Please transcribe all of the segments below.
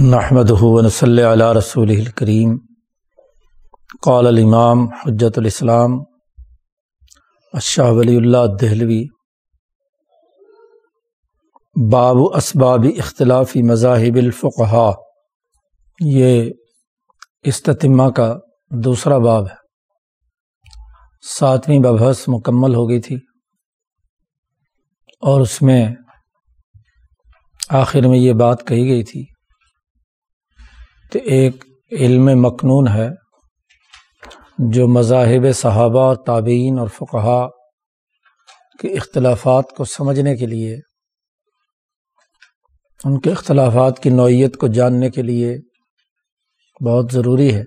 نحمد صلی علیہ رسول الکریم قال الامام حجت الاسلام اشاہ ولی اللہ دہلوی. باب اسباب اختلافی مذاہب الفقہ یہ استتمہ کا دوسرا باب ہے. ساتویں ببحث مکمل ہو گئی تھی. اور اس میں آخر میں یہ بات کہی گئی تھی کہ ایک علم مقنون ہے جو مذاہب صحابہ اور تابعین اور فقہا کے اختلافات کو سمجھنے کے لیے، ان کے اختلافات کی نوعیت کو جاننے کے لیے بہت ضروری ہے۔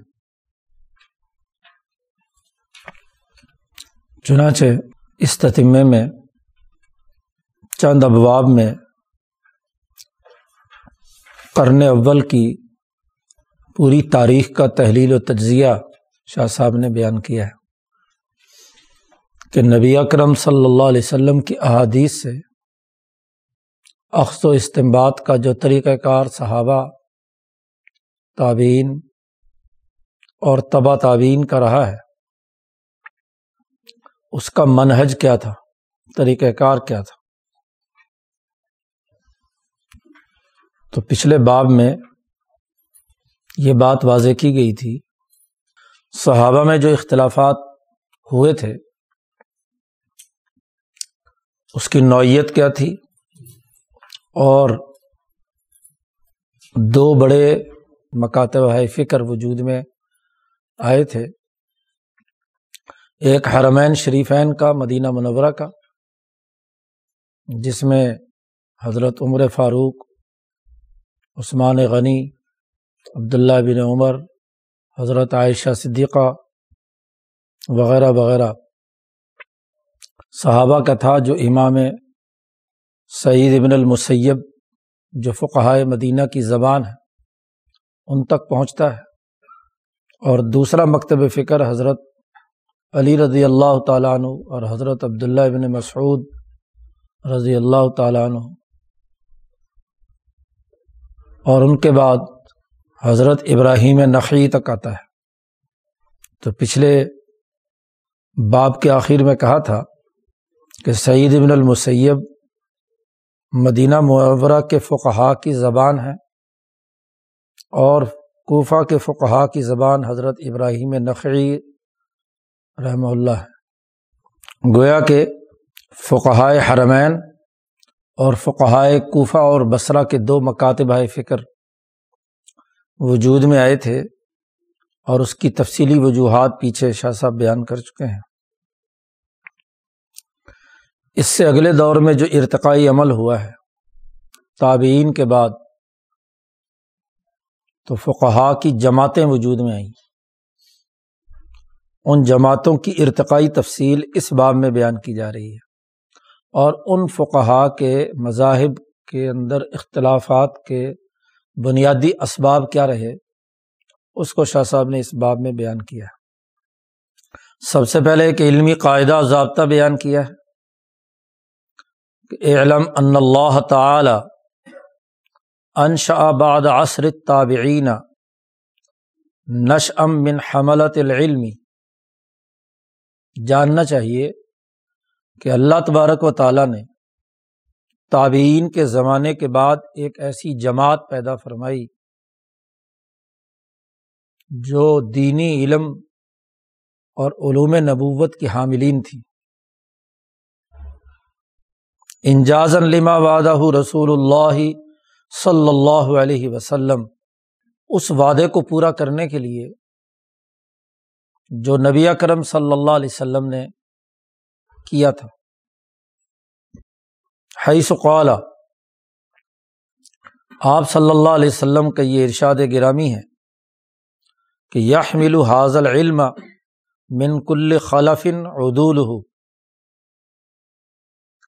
چنانچہ اس تتمے میں چند ابواب میں قرن اول کی پوری تاریخ کا تحلیل و تجزیہ شاہ صاحب نے بیان کیا ہے کہ نبی اکرم صلی اللہ علیہ وسلم کی احادیث سے اخذ و استمباد کا جو طریقہ کار صحابہ تعبین اور تبا تعبین کا رہا ہے، اس کا منہج کیا تھا؟ طریقہ کار کیا تھا؟ تو پچھلے باب میں یہ بات واضح کی گئی تھی۔ صحابہ میں جو اختلافات ہوئے تھے، اس کی نوعیت کیا تھی؟ اور دو بڑے مکاتب فکر وجود میں آئے تھے۔ ایک حرمین شریفین کا، مدینہ منورہ کا، جس میں حضرت عمر فاروق، عثمان غنی عبداللہ بن عمر، حضرت عائشہ صدیقہ وغیرہ وغیرہ۔ صحابہ کا تھا جو امام سعید ابن المسیب، جو فقہائے مدینہ کی زبان ہے، ان تک پہنچتا ہے۔ اور دوسرا مکتب فکر حضرت علی رضی اللہ تعالیٰ عنہ اور حضرت عبداللہ ابن مسعود رضی اللہ تعالیٰ عنہ۔ اور ان کے بعد حضرت ابراہیم نقی تک آتا ہے۔ تو پچھلے باب کے آخر میں کہا تھا کہ سعید ابن المسیب مدینہ معورہ کے فقہا کی زبان ہے اور کوفہ کے فقہا کی زبان حضرت ابراہیم نقی رحمہ اللہ ہے۔ گویا کہ فقہائے حرمین اور فقہائے کوفہ اور بصرہ کے دو مکاتب فکر۔ وجود میں آئے تھے اور اس کی تفصیلی وجوہات پیچھے شاہ صاحب بیان کر چکے ہیں۔ اس سے اگلے دور میں جو ارتقائی عمل ہوا ہے، تابعین کے بعد تو فقہا کی جماعتیں وجود میں آئیں۔ ان جماعتوں کی ارتقائی تفصیل اس باب میں بیان کی جا رہی ہے اور ان فقہا کے مذاہب کے اندر اختلافات کے بنیادی اسباب کیا رہے، اس کو شاہ صاحب نے اس باب میں بیان کیا سب سے پہلے ایک علمی قاعدہ ضابطہ بیان کیا ہے کہ علم ان اللہ تعالی انشا بعد عصر تابعین نش ام من حملت العلمی جاننا چاہیے کہ اللہ تبارک و تعالیٰ نے تابعین کے زمانے کے بعد ایک ایسی جماعت پیدا فرمائی جو دینی علم اور علوم نبوت کی حاملین تھی۔ انجاز لما وعدہ رسول اللہ صلی اللہ علیہ وسلم اس وعدے کو پورا کرنے کے لیے جو نبی کرم صلی اللہ علیہ وسلم نے کیا تھا۔ حیث قال، آپ صلی اللہ علیہ وسلم کا یہ ارشاد گرامی ہے کہ یحمل حاضل علم من کل خلفن عدول ہو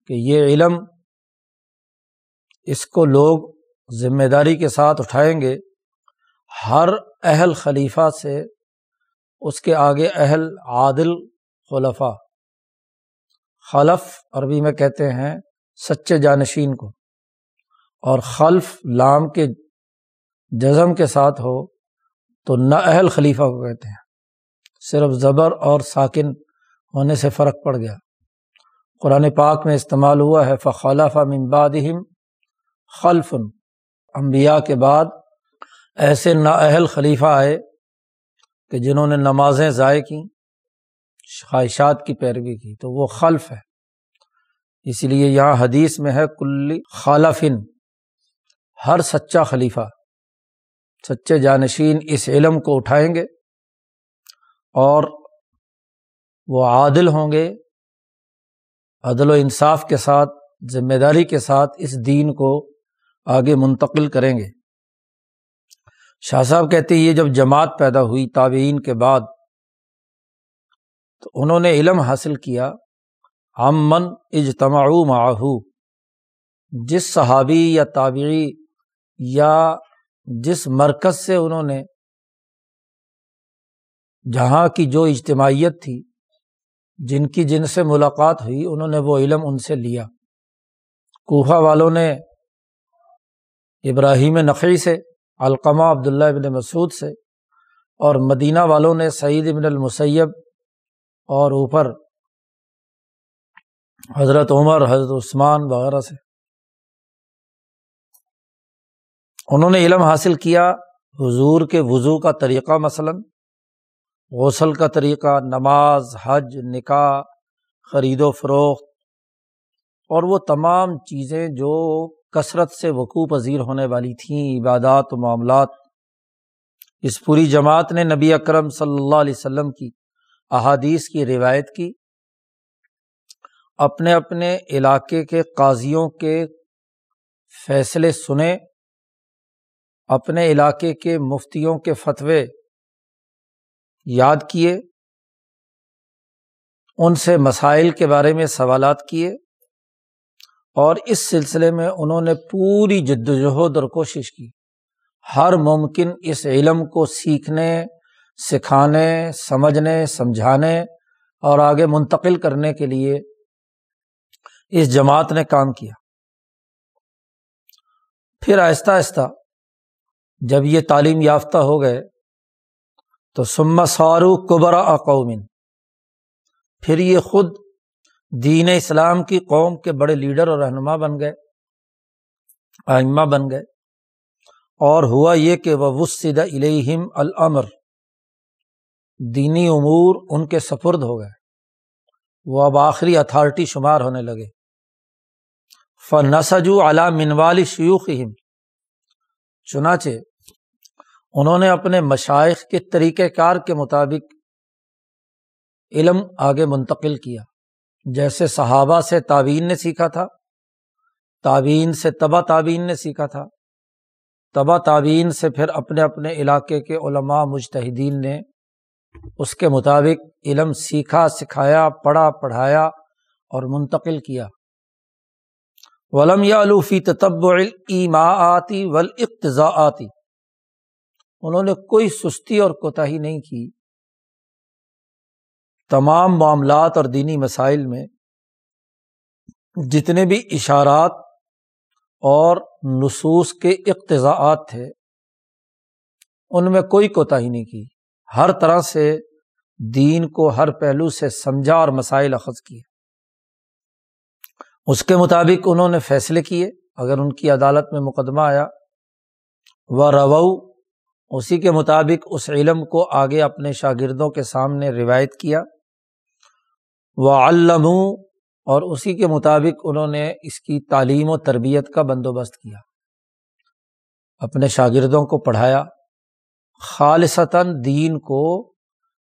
کہ یہ علم اس کو لوگ ذمہ داری کے ساتھ اٹھائیں گے، ہر اہل خلیفہ سے اس کے آگے اہل عادل خلفہ خلف عربی میں کہتے ہیں سچے جانشین کو۔ اور خلف لام کے جزم کے ساتھ ہو تو نہ اہل خلیفہ کو کہتے ہیں۔ صرف زبر اور ساکن ہونے سے فرق پڑ گیا۔ قرآن پاک میں استعمال ہوا ہے، فخلف ممبادہم خلف۔ انبیاء کے بعد ایسے نااہل خلیفہ آئے کہ جنہوں نے نمازیں ضائع کیں، خواہشات کی پیروی کی۔ تو وہ خلف ہے۔ اسی لیے یہاں حدیث میں ہے، کلی خالفن، ہر سچا خلیفہ، سچے جانشین اس علم کو اٹھائیں گے اور وہ عادل ہوں گے، عدل و انصاف کے ساتھ، ذمہ داری کے ساتھ اس دین کو آگے منتقل کریں گے۔ شاہ صاحب کہتے یہ جب جماعت پیدا ہوئی تابعین کے بعد، تو انہوں نے علم حاصل کیا۔ امن اجتماع معہو جس صحابی یا تابعی یا جس مرکز سے انہوں نے جہاں کی جو اجتماعیت تھی، جن کی جن سے ملاقات ہوئی، انہوں نے وہ علم ان سے لیا۔ کوفہ والوں نے ابراہیم نقی سے، علقمہ عبداللہ ابن مسعود سے، اور مدینہ والوں نے سعید ابن المسیب اور اوپر حضرت عمر، حضرت عثمان وغیرہ سے۔ انہوں نے علم حاصل کیا، حضور کے وضو کا طریقہ مثلاً، غسل کا طریقہ، نماز، حج، نکاح، خرید و فروخت، اور وہ تمام چیزیں جو کثرت سے وقوع پذیر ہونے والی تھیں، عبادات و معاملات۔ اس پوری جماعت نے نبی اکرم صلی اللہ علیہ وسلم کی احادیث کی روایت کی۔ اپنے اپنے علاقے کے قاضیوں کے فیصلے سنے، اپنے علاقے کے مفتیوں کے فتوے یاد کیے، ان سے مسائل کے بارے میں سوالات کیے، اور اس سلسلے میں انہوں نے پوری جد وجہد اور کوشش کی۔ ہر ممکن اس علم کو سیکھنے، سکھانے، سمجھنے، سمجھانے اور آگے منتقل کرنے کے لیے اس جماعت نے کام کیا۔ پھر آہستہ آہستہ جب یہ تعلیم یافتہ ہو گئے تو سما سارو قبرا اقومن پھر یہ خود دین اسلام کی قوم کے بڑے لیڈر اور رہنما بن گئے، آئمہ بن گئے۔ اور ہوا یہ کہ وہ وسد الہم العمر دینی امور ان کے سپرد ہو گئے۔ وہ اب آخری اتھارٹی شمار ہونے لگے۔ فنسجو علا منوال شیوخ چنانچہ، انہوں نے اپنے مشائق کے طریقۂ کار کے مطابق علم آگے منتقل کیا۔ جیسے صحابہ سے تعوین نے سیکھا تھا تعوین سے تبا تعوین نے سیکھا تھا۔ تبا تعوین سے پھر اپنے اپنے علاقے کے علماء مجتہدین نے اس کے مطابق علم سیکھا، سکھایا، پڑھا، پڑھایا اور منتقل کیا۔ ولم یا الوفی تب ایما آتی ول آتی انہوں نے کوئی سستی اور کوتاہی نہیں کی۔ تمام معاملات اور دینی مسائل میں جتنے بھی اشارات اور نصوص کے اقتضاعات تھے، ان میں کوئی کوتاہی نہیں کی۔ ہر طرح سے دین کو ہر پہلو سے سمجھا اور مسائل اخذ کیے۔ اس کے مطابق انہوں نے فیصلے کیے، اگر ان کی عدالت میں مقدمہ آیا وہ رو اسی کے مطابق اس علم کو آگے اپنے شاگردوں کے سامنے روایت کیا۔ وہ علم اور اسی کے مطابق انہوں نے اس کی تعلیم و تربیت کا بندوبست کیا۔ اپنے شاگردوں کو پڑھایا۔ خالصتاً دین کو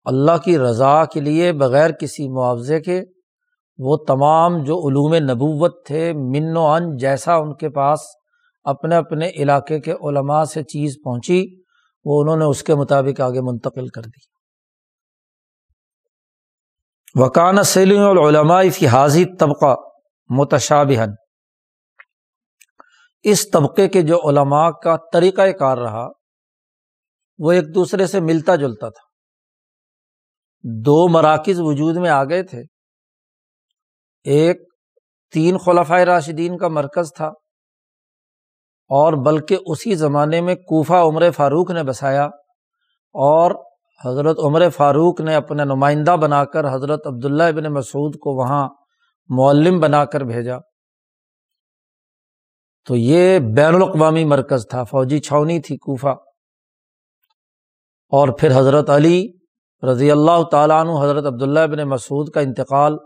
اللہ کی رضا کے لیے بغیر کسی معاوضے کے وہ تمام جو علوم نبوت تھے من و ان جیسا ان کے پاس اپنے اپنے علاقے کے علماء سے چیز پہنچی، وہ انہوں نے اس کے مطابق آگے منتقل کر دی۔ وکان سیلم العلماء فی حاضی طبقہ متشابہن اس طبقے کے جو علماء کا طریقہ کار رہا، وہ ایک دوسرے سے ملتا جلتا تھا۔ دو مراکز وجود میں آ گئے تھے۔ ایک تین خلفۂ راشدین کا مرکز تھا اور بلکہ اسی زمانے میں کوفہ عمر فاروق نے بسایا اور حضرت عمر فاروق نے اپنا نمائندہ بنا کر حضرت عبداللہ ابن مسعود کو وہاں معلم بنا کر بھیجا۔ تو یہ بین الاقوامی مرکز تھا، فوجی چھاونی تھی کوفہ۔ اور پھر حضرت علی رضی اللہ تعالیٰ عنہ، حضرت عبداللہ ابن مسعود کا انتقال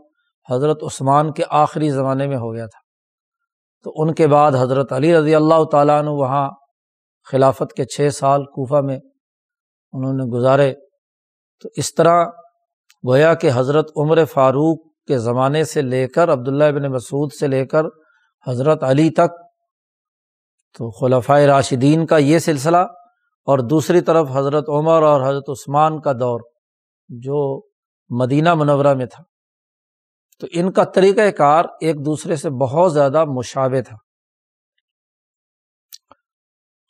حضرت عثمان کے آخری زمانے میں ہو گیا تھا۔ تو ان کے بعد حضرت علی رضی اللہ تعالیٰ عنہ وہاں خلافت کے چھ سال کوفہ میں انہوں نے گزارے۔ تو اس طرح گویا کہ حضرت عمر فاروق کے زمانے سے لے کر، عبداللہ ابن مسعود سے لے کر حضرت علی تک، تو خلفۂ راشدین کا یہ سلسلہ اور دوسری طرف حضرت عمر اور حضرت عثمان کا دور جو مدینہ منورہ میں تھا۔ تو ان کا طریقۂ کار ایک دوسرے سے بہت زیادہ مشابہ تھا۔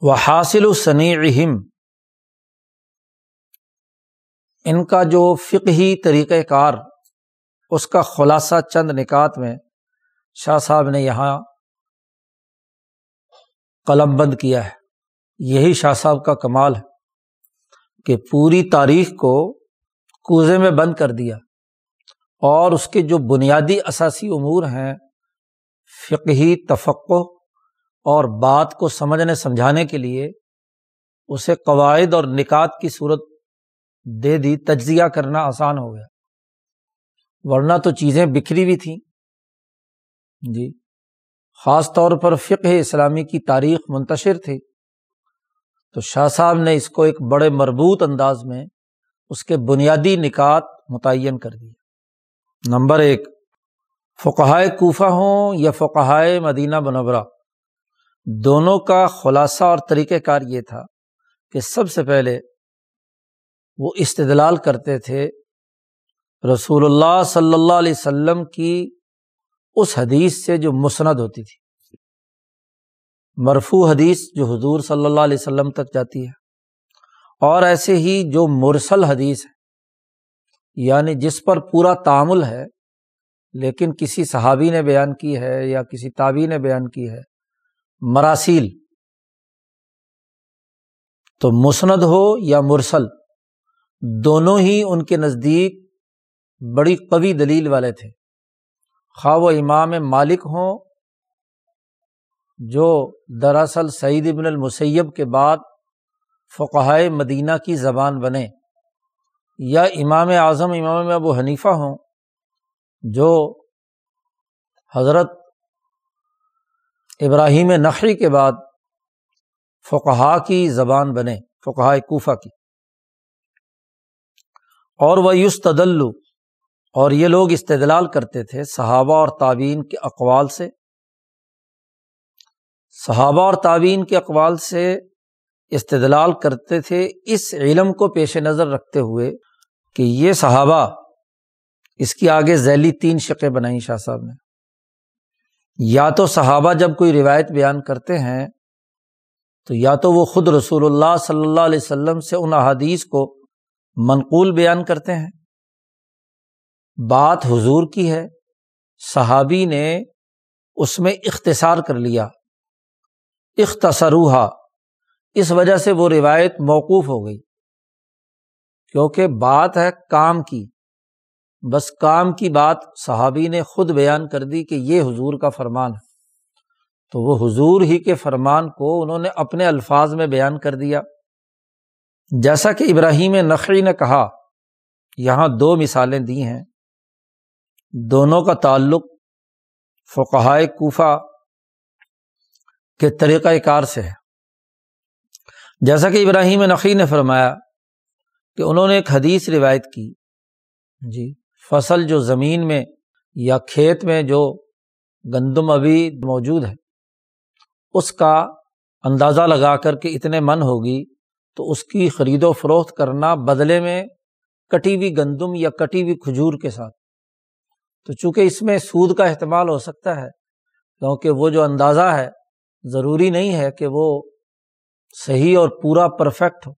وہ حاصل اہم ان کا جو فقہی طریقۂ کار، اس کا خلاصہ چند نکات میں شاہ صاحب نے یہاں قلم بند کیا ہے۔ یہی شاہ صاحب کا کمال ہے کہ پوری تاریخ کو کوزے میں بند کر دیا۔ اور اس کے جو بنیادی اثاثی امور ہیں، فقہی تفقع اور بات کو سمجھنے، سمجھانے کے لیے اسے قواعد اور نکات کی صورت دے دی، تجزیہ کرنا آسان ہو گیا۔ ورنہ تو چیزیں بکھری بھی تھیں۔ جی خاص طور پر فقہ اسلامی کی تاریخ منتشر تھی۔ تو شاہ صاحب نے اس کو ایک بڑے مربوط انداز میں اس کے بنیادی نکات متعین کر دیے نمبر ایک، فقہائے کوفہ ہوں یا فقہائے مدینہ منورہ؟ دونوں کا خلاصہ اور طریقۂ کار یہ تھا کہ سب سے پہلے وہ استدلال کرتے تھے رسول اللہ صلی اللہ علیہ وسلم کی اس حدیث سے جو مسند ہوتی تھی۔ مرفو حدیث جو حضور صلی اللہ علیہ وسلم تک جاتی ہے۔ اور ایسے ہی جو مرسل حدیث ہے۔ یعنی جس پر پورا تعامل ہے، لیکن کسی صحابی نے بیان کی ہے یا کسی تابی نے بیان کی ہے، مراسیل۔ تو مسند ہو یا مرسل، دونوں ہی ان کے نزدیک بڑی قوی دلیل والے تھے۔ خواہ و امام مالک ہوں، جو دراصل سعید ابن المسیب کے بعد فقہائے مدینہ کی زبان بنے۔ یا امام اعظم، امام ابو حنیفہ ہوں، جو حضرت ابراہیم نقی کے بعد فقہا کی زبان بنے فقہ کوفہ کی۔ اور وہ یوس تدلو اور یہ لوگ استدلال کرتے تھے صحابہ اور تعوین کے اقوال سے۔ صحابہ اور تعوین کے اقوال سے استدلال کرتے تھے، اس علم کو پیش نظر رکھتے ہوئے کہ یہ صحابہ اس کی آگے ذیلی تین شقیں بنائیں شاہ صاحب نے۔ یا تو صحابہ جب کوئی روایت بیان کرتے ہیں، تو یا تو وہ خود رسول اللہ صلی اللہ علیہ وسلم سے ان احادیث کو منقول بیان کرتے ہیں۔ بات حضور کی ہے، صحابی نے اس میں اختصار کر لیا۔ اختصروحا اس وجہ سے وہ روایت موقوف ہو گئی۔ کیونکہ بات ہے کام کی۔ بس کام کی بات صحابی نے خود بیان کر دی کہ یہ حضور کا فرمان ہے۔ تو وہ حضور ہی کے فرمان کو انہوں نے اپنے الفاظ میں بیان کر دیا۔ جیسا کہ ابراہیم نقی نے کہا، یہاں دو مثالیں دی ہیں۔ دونوں کا تعلق فقہائے کوفہ کے طریقۂ کار سے ہے۔ جیسا کہ ابراہیم نقی نے فرمایا کہ انہوں نے ایک حدیث روایت کی۔ جی فصل جو زمین میں یا کھیت میں جو گندم ابھی موجود ہے، اس کا اندازہ لگا کر کے اتنے من ہوگی تو اس کی خرید و فروخت کرنا بدلے میں کٹی ہوئی گندم یا کٹی ہوئی کھجور کے ساتھ۔ تو چونکہ اس میں سود کا اہتمال ہو سکتا ہے، کیونکہ وہ جو اندازہ ہے، ضروری نہیں ہے کہ وہ صحیح اور پورا پرفیکٹ ہو۔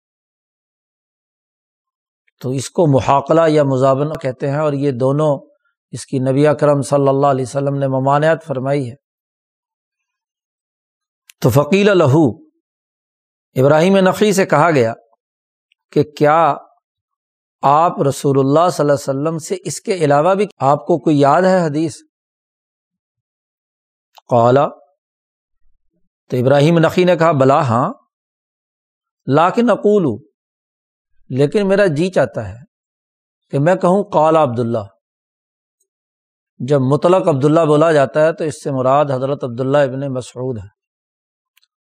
تو اس کو محاقلہ یا مزابن کہتے ہیں اور یہ دونوں اس کی نبی اکرم صلی اللہ علیہ وسلم نے ممانعت فرمائی ہے۔ تو فقیل لہو، ابراہیم نقی سے کہا گیا کہ کیا آپ رسول اللہ صلی اللہ علیہ وسلم سے اس کے علاوہ بھی آپ کو کوئی یاد ہے حدیث؟ قالا، تو ابراہیم نقی نے کہا، بلا ہاں لاکن اقول لیکن میرا جی چاہتا ہے کہ میں کہوں قالا عبداللہ۔ جب مطلق عبداللہ بولا جاتا ہے تو اس سے مراد حضرت عبداللہ ابن مسعود ہے۔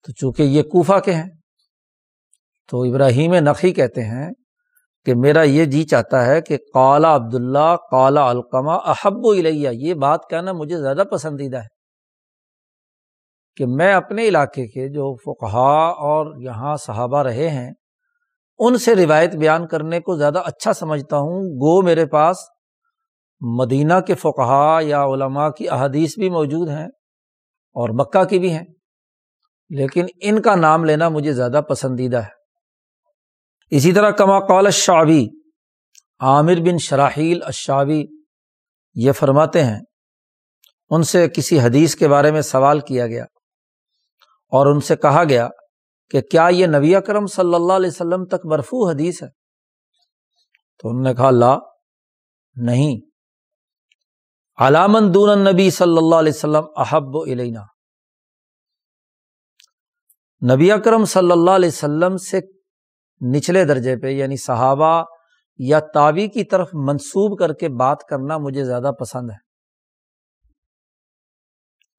تو چونکہ یہ کوفہ کے ہیں، تو ابراہیم نقی کہتے ہیں کہ میرا یہ جی چاہتا ہے کہ کالا عبداللہ کالا القمہ احب و الیہ، یہ بات کہنا مجھے زیادہ پسندیدہ ہے۔ کہ میں اپنے علاقے کے جو فقہا اور یہاں صحابہ رہے ہیں، ان سے روایت بیان کرنے کو زیادہ اچھا سمجھتا ہوں۔ گو میرے پاس مدینہ کے فقہا یا علماء کی احادیث بھی موجود ہیں اور مکہ کی بھی ہیں، لیکن ان کا نام لینا مجھے زیادہ پسندیدہ ہے۔ اسی طرح کما قول الشعبی، عامر بن شراحیل الشعبی یہ فرماتے ہیں، ان سے کسی حدیث کے بارے میں سوال کیا گیا۔ اور ان سے کہا گیا کہ کیا یہ نبی اکرم صلی اللہ علیہ وسلم تک برفو حدیث ہے؟ تو انہوں نے کہا، لا، نہیں۔ علامن دون نبی صلی اللہ علیہ وسلم احب و علینا نبی اکرم صلی اللہ علیہ وسلم سے نچلے درجے پہ یعنی صحابہ یا تابی کی طرف منسوب کر کے بات کرنا مجھے زیادہ پسند ہے۔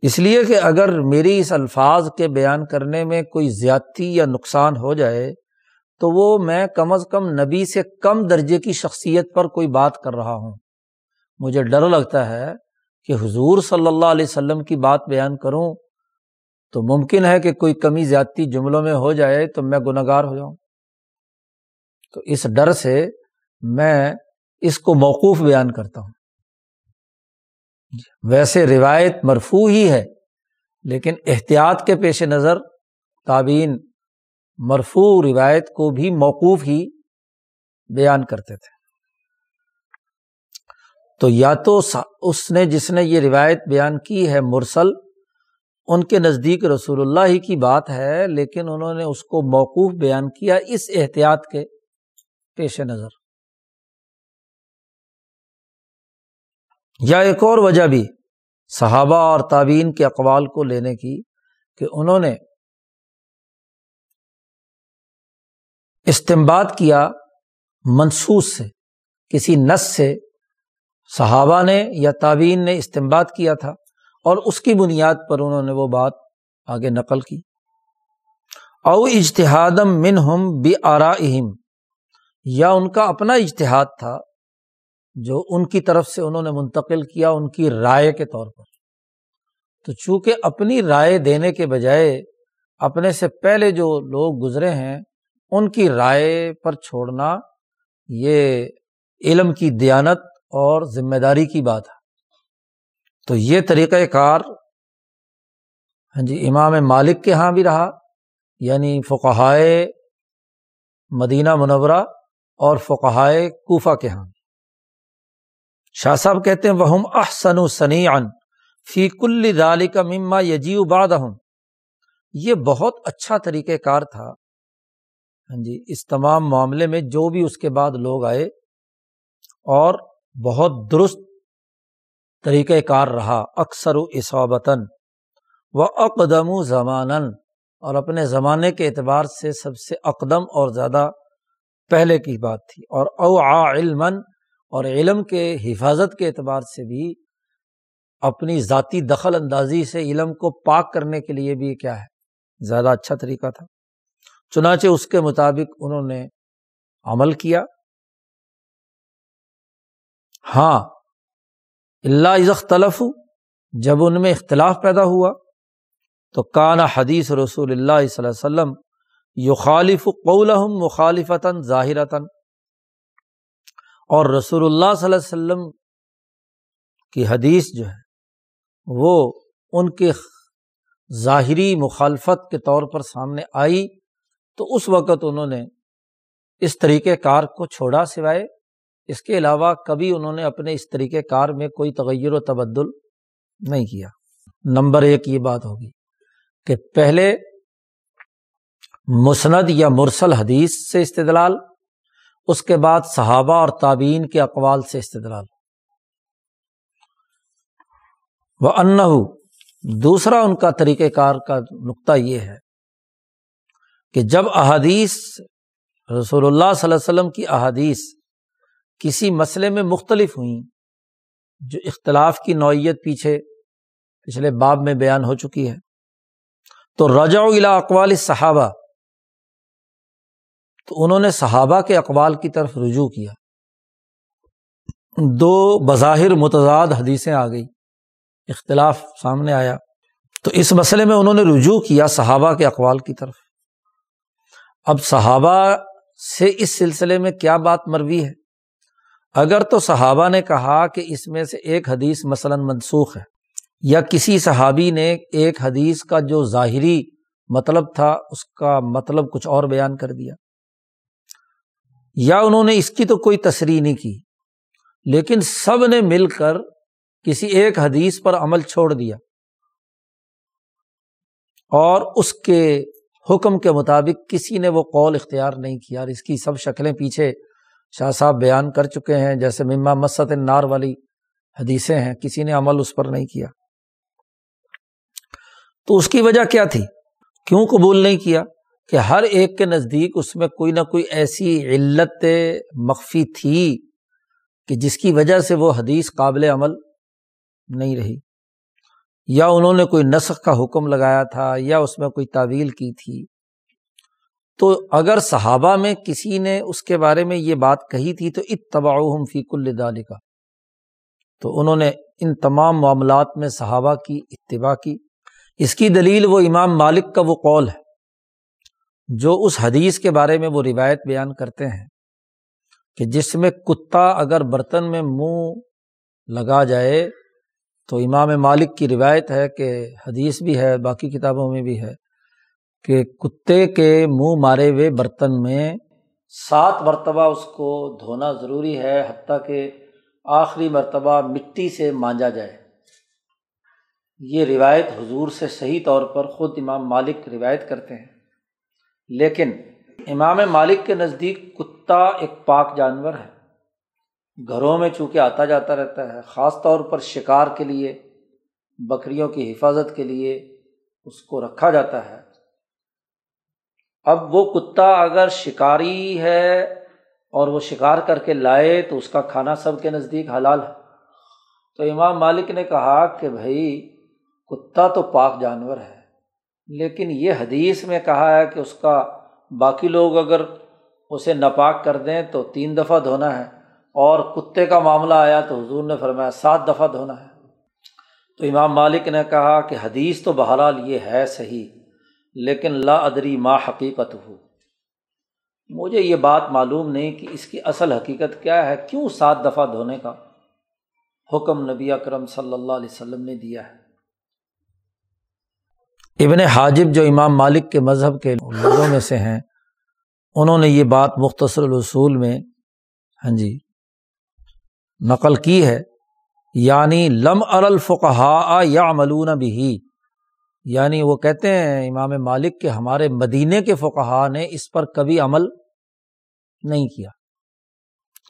اس لیے کہ اگر میری اس الفاظ کے بیان کرنے میں کوئی زیادتی یا نقصان ہو جائے، تو وہ میں کم از کم نبی سے کم درجے کی شخصیت پر کوئی بات کر رہا ہوں۔ مجھے ڈر لگتا ہے کہ حضور صلی اللہ علیہ وسلم کی بات بیان کروں تو ممکن ہے کہ کوئی کمی زیادتی جملوں میں ہو جائے تو میں گناگار ہو جاؤں۔ تو اس ڈر سے میں اس کو موقوف بیان کرتا ہوں۔ ویسے روایت مرفو ہی ہے، لیکن احتیاط کے پیش نظر تعبین مرفو روایت کو بھی موقوف ہی بیان کرتے تھے۔ تو یا تو اس نے جس نے یہ روایت بیان کی ہے مرسل، ان کے نزدیک رسول اللہ ہی کی بات ہے، لیکن انہوں نے اس کو موقوف بیان کیا اس احتیاط کے پیش نظر۔ یا ایک اور وجہ بھی صحابہ اور تعبین کے اقوال کو لینے کی کہ انہوں نے استمباد کیا منسوس سے، کسی نس سے۔ صحابہ نے یا تعبین نے استمباد کیا تھا اور اس کی بنیاد پر انہوں نے وہ بات آگے نقل کی۔ او اجتہادم من ہم بی آرا یا ان کا اپنا اجتہاد تھا جو ان کی طرف سے انہوں نے منتقل کیا ان کی رائے کے طور پر۔ تو چونکہ اپنی رائے دینے کے بجائے اپنے سے پہلے جو لوگ گزرے ہیں، ان کی رائے پر چھوڑنا یہ علم کی دیانت اور ذمہ داری کی بات ہے۔ تو یہ طریقۂ کار ہاں جی امام مالک کے یہاں بھی رہا یعنی فقہائے مدینہ منورہ اور فقہائے کوفہ کے یہاں شاہ صاحب کہتے ہیں وہ احسن و سنی ان فی کل دال کا مما یجی باد یہ بہت اچھا طریقہ کار تھا۔ ہاں جی اس تمام معاملے میں جو بھی اس کے بعد لوگ آئے اور بہت درست طریقہ کار رہا۔ اکثر و اصابتاً و اقدم و زمان اور اپنے زمانے کے اعتبار سے سب سے اقدم اور زیادہ پہلے کی بات تھی۔ اور او آ علم اور علم کے حفاظت کے اعتبار سے بھی اپنی ذاتی دخل اندازی سے علم کو پاک کرنے کے لیے بھی کیا ہے؟ زیادہ اچھا طریقہ تھا۔ چنانچہ اس کے مطابق انہوں نے عمل کیا۔ ہاں اللہ اختلف جب ان میں اختلاف پیدا ہوا، تو کانا حدیث رسول اللہ صلی اللہ علیہ وسلم یو خالف قولہم مخالفتاً ظاہرتاً۔ اور رسول اللہ صلی اللہ علیہ وسلم کی حدیث جو ہے، وہ ان کے ظاہری مخالفت کے طور پر سامنے آئی۔ تو اس وقت انہوں نے اس طریقۂ کار کو چھوڑا سوائے اس کے علاوہ کبھی انہوں نے اپنے اس طریقۂ کار میں کوئی تغیر و تبدل نہیں کیا۔ نمبر ایک یہ بات ہوگی کہ پہلے مسند یا مرسل حدیث سے استدلال اس کے بعد صحابہ اور تعبین کے اقوال سے استدلال۔ وہ انہ دوسرا ان کا طریقہ کار کا نقطہ یہ ہے کہ جب احادیث، رسول اللہ صلی اللہ علیہ وسلم کی احادیث کسی مسئلے میں مختلف ہوئیں، جو اختلاف کی نوعیت پیچھے، پچھلے باب میں بیان ہو چکی ہے، تو رجا الا اقوال صحابہ تو انہوں نے صحابہ کے اقوال کی طرف رجوع کیا۔ دو بظاہر متضاد حدیثیں آ گئی اختلاف سامنے آیا۔ تو اس مسئلے میں انہوں نے رجوع کیا صحابہ کے اقوال کی طرف۔ اب صحابہ سے اس سلسلے میں کیا بات مروی ہے؟ اگر تو صحابہ نے کہا کہ اس میں سے ایک حدیث مثلاً منسوخ ہے، یا کسی صحابی نے ایک حدیث کا جو ظاہری مطلب تھا، اس کا مطلب کچھ اور بیان کر دیا۔ یا انہوں نے اس کی تو کوئی تصریح نہیں کی، لیکن سب نے مل کر کسی ایک حدیث پر عمل چھوڑ دیا۔ اور اس کے حکم کے مطابق کسی نے وہ قول اختیار نہیں کیا۔ اور اس کی سب شکلیں پیچھے شاہ صاحب بیان کر چکے ہیں، جیسے مما مسد نار والی حدیثیں ہیں۔ کسی نے عمل اس پر نہیں کیا۔ تو اس کی وجہ کیا تھی؟ کیوں قبول نہیں کیا؟ کہ ہر ایک کے نزدیک اس میں کوئی نہ کوئی ایسی علت مخفی تھی کہ جس کی وجہ سے وہ حدیث قابل عمل نہیں رہی۔ یا انہوں نے کوئی نسخ کا حکم لگایا تھا یا اس میں کوئی تعویل کی تھی۔ تو اگر صحابہ میں کسی نے اس کے بارے میں یہ بات کہی تھی تو اتباع فی کل کا تو انہوں نے ان تمام معاملات میں صحابہ کی اتباع کی۔ اس کی دلیل وہ امام مالک کا وہ قول ہے۔ جو اس حدیث کے بارے میں وہ روایت بیان کرتے ہیں کہ جس میں کتا اگر برتن میں منہ لگا جائے تو امام مالک کی روایت ہے کہ حدیث بھی ہے، باقی کتابوں میں بھی ہے کہ کتے کے منہ مارے ہوئے برتن میں سات مرتبہ اس کو دھونا ضروری ہے حتیٰ کہ آخری مرتبہ مٹی سے مانجا جائے۔ یہ روایت حضور سے صحیح طور پر خود امام مالک روایت کرتے ہیں۔ لیکن امام مالک کے نزدیک کتا ایک پاک جانور ہے۔ گھروں میں چونکہ آتا جاتا رہتا ہے، خاص طور پر شکار کے لیے، بکریوں کی حفاظت کے لیے اس کو رکھا جاتا ہے۔ اب وہ کتا اگر شکاری ہے اور وہ شکار کر کے لائے تو اس کا کھانا سب کے نزدیک حلال ہے۔ تو امام مالک نے کہا کہ بھائی، کتا تو پاک جانور ہے۔ لیکن یہ حدیث میں کہا ہے کہ اس کا باقی لوگ اگر اسے ناپاک کر دیں تو تین دفعہ دھونا ہے اور کتے کا معاملہ آیا تو حضور نے فرمایا سات دفعہ دھونا ہے۔ تو امام مالک نے کہا کہ حدیث تو بہرحال یہ ہے صحیح، لیکن لا ادری ما حقیقت ہو مجھے یہ بات معلوم نہیں کہ اس کی اصل حقیقت کیا ہے، کیوں سات دفعہ دھونے کا حکم نبی اکرم صلی اللہ علیہ وسلم نے دیا ہے؟ ابن حاجب جو امام مالک کے مذہب کے لوگوں میں سے ہیں، انہوں نے یہ بات مختصر الرسول میں ہاں جی نقل کی ہے یعنی لم الفقہ یا ملون بھی یعنی وہ کہتے ہیں امام مالک کے ہمارے مدینے کے فقہ نے اس پر کبھی عمل نہیں کیا۔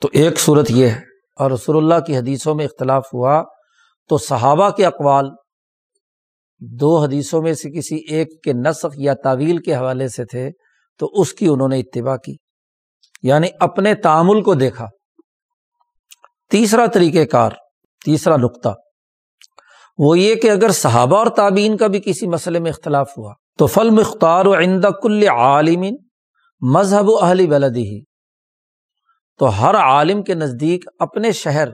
تو ایک صورت یہ ہے، اور رسول اللہ کی حدیثوں میں اختلاف ہوا، تو صحابہ کے اقوال دو حدیثوں میں سے کسی ایک کے نسخ یا تعویل کے حوالے سے تھے تو اس کی انہوں نے اتباع کی یعنی اپنے تعامل کو دیکھا۔ تیسرا طریقہ کار، تیسرا نقطہ، وہ یہ کہ اگر صحابہ اور تعبین کا بھی کسی مسئلے میں اختلاف ہوا تو فل مختار و عند کل عالم مذہب و اہلی بلدی ہی تو ہر عالم کے نزدیک اپنے شہر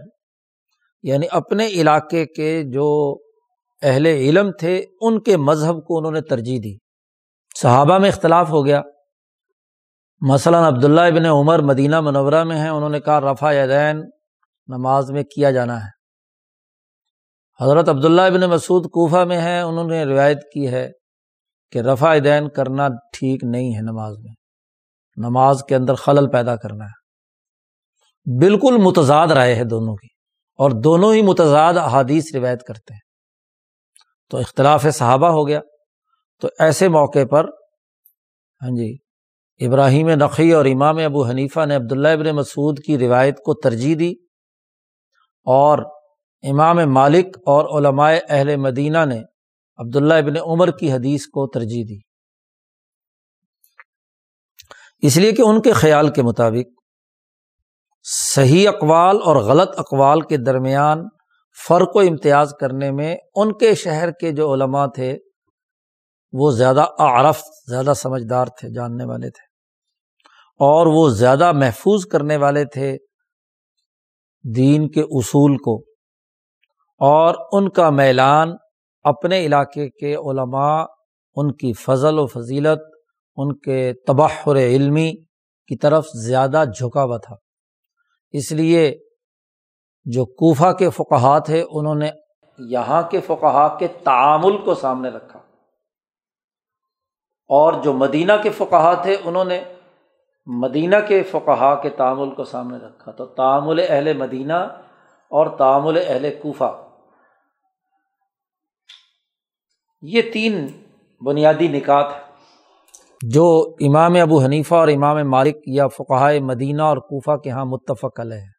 یعنی اپنے علاقے کے جو اہل علم تھے، ان کے مذہب کو انہوں نے ترجیح دی۔ صحابہ میں اختلاف ہو گیا۔ مثلاً عبداللہ ابن عمر مدینہ منورہ میں ہیں، انہوں نے کہا رفا یدین، نماز میں کیا جانا ہے۔ حضرت عبداللہ ابن مسعود کوفہ میں ہیں، انہوں نے روایت کی ہے کہ رفا دین کرنا ٹھیک نہیں ہے نماز میں۔ نماز کے اندر خلل پیدا کرنا ہے۔ بالکل متضاد رائے ہے دونوں کی، اور دونوں ہی متضاد احادیث روایت کرتے ہیں۔ تو اختلاف صحابہ ہو گیا۔ تو ایسے موقع پر ہاں جی ابراہیم نقی اور امام ابو حنیفہ نے عبداللہ ابن مسعود کی روایت کو ترجیح دی اور امام مالک اور علمائے اہل مدینہ نے عبداللہ ابن عمر کی حدیث کو ترجیح دی۔ اس لیے کہ ان کے خیال کے مطابق صحیح اقوال اور غلط اقوال کے درمیان فرق و امتیاز کرنے میں ان کے شہر کے جو علماء تھے، وہ زیادہ عرف زیادہ سمجھدار تھے، جاننے والے تھے۔ اور وہ زیادہ محفوظ کرنے والے تھے دین کے اصول کو۔ اور ان کا میلان اپنے علاقے کے علماء، ان کی فضل و فضیلت، ان کے تبحر علمی کی طرف زیادہ جھکا ہوا تھا۔ اس لیے جو کوفہ کے فقہا تھے، انہوں نے یہاں کے فقہا کے تعامل کو سامنے رکھا۔ اور جو مدینہ کے فقہا تھے، انہوں نے مدینہ کے فقہا کے تعامل کو سامنے رکھا۔ تو تعامل اہل مدینہ اور تعامل اہل کوفہ۔ یہ تین بنیادی نکات ہیں۔ جو امام ابو حنیفہ اور امام مالک یا فقہ مدینہ اور کوفہ کے یہاں متفق علیہ۔ ہے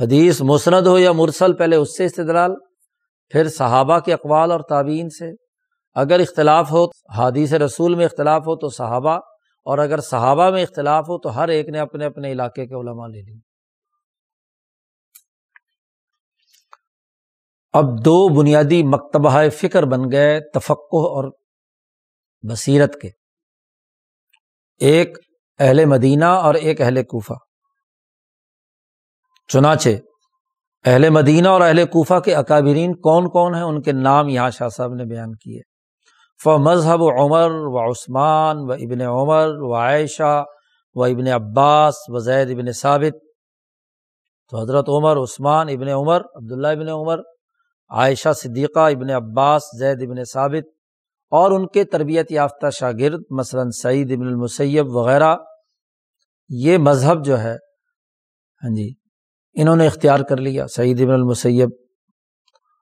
حدیث مسند ہو یا مرسل، پہلے اس سے استدلال، پھر صحابہ کے اقوال اور تعبین سے۔ اگر اختلاف ہو حادیث رسول میں اختلاف ہو تو صحابہ، اور اگر صحابہ میں اختلاف ہو تو ہر ایک نے اپنے اپنے علاقے کے علماء لے لی اب دو بنیادی مکتبہ فکر بن گئے تفقع اور بصیرت کے۔ ایک اہل مدینہ اور ایک اہل کوفہ۔ چنانچہ اہل مدینہ اور اہل کوفہ کے اکابرین کون کون ہیں؟ ان کے نام یہاں شاہ صاحب نے بیان کیے۔ ف مذہب و عمر و عثمان و ابن عمر و عائشہ و ابن عباس و زید ابن ثابت۔ تو حضرت عمر، عثمان ابن عمر، عبداللہ ابن عمر، عائشہ صدیقہ ابن عباس، زید ابن ثابت اور ان کے تربیت یافتہ شاگرد مثلاً سعید ابن المسیب وغیرہ۔ یہ مذہب جو ہے ہاں جی انہوں نے اختیار کر لیا، سعید ابن المسیب۔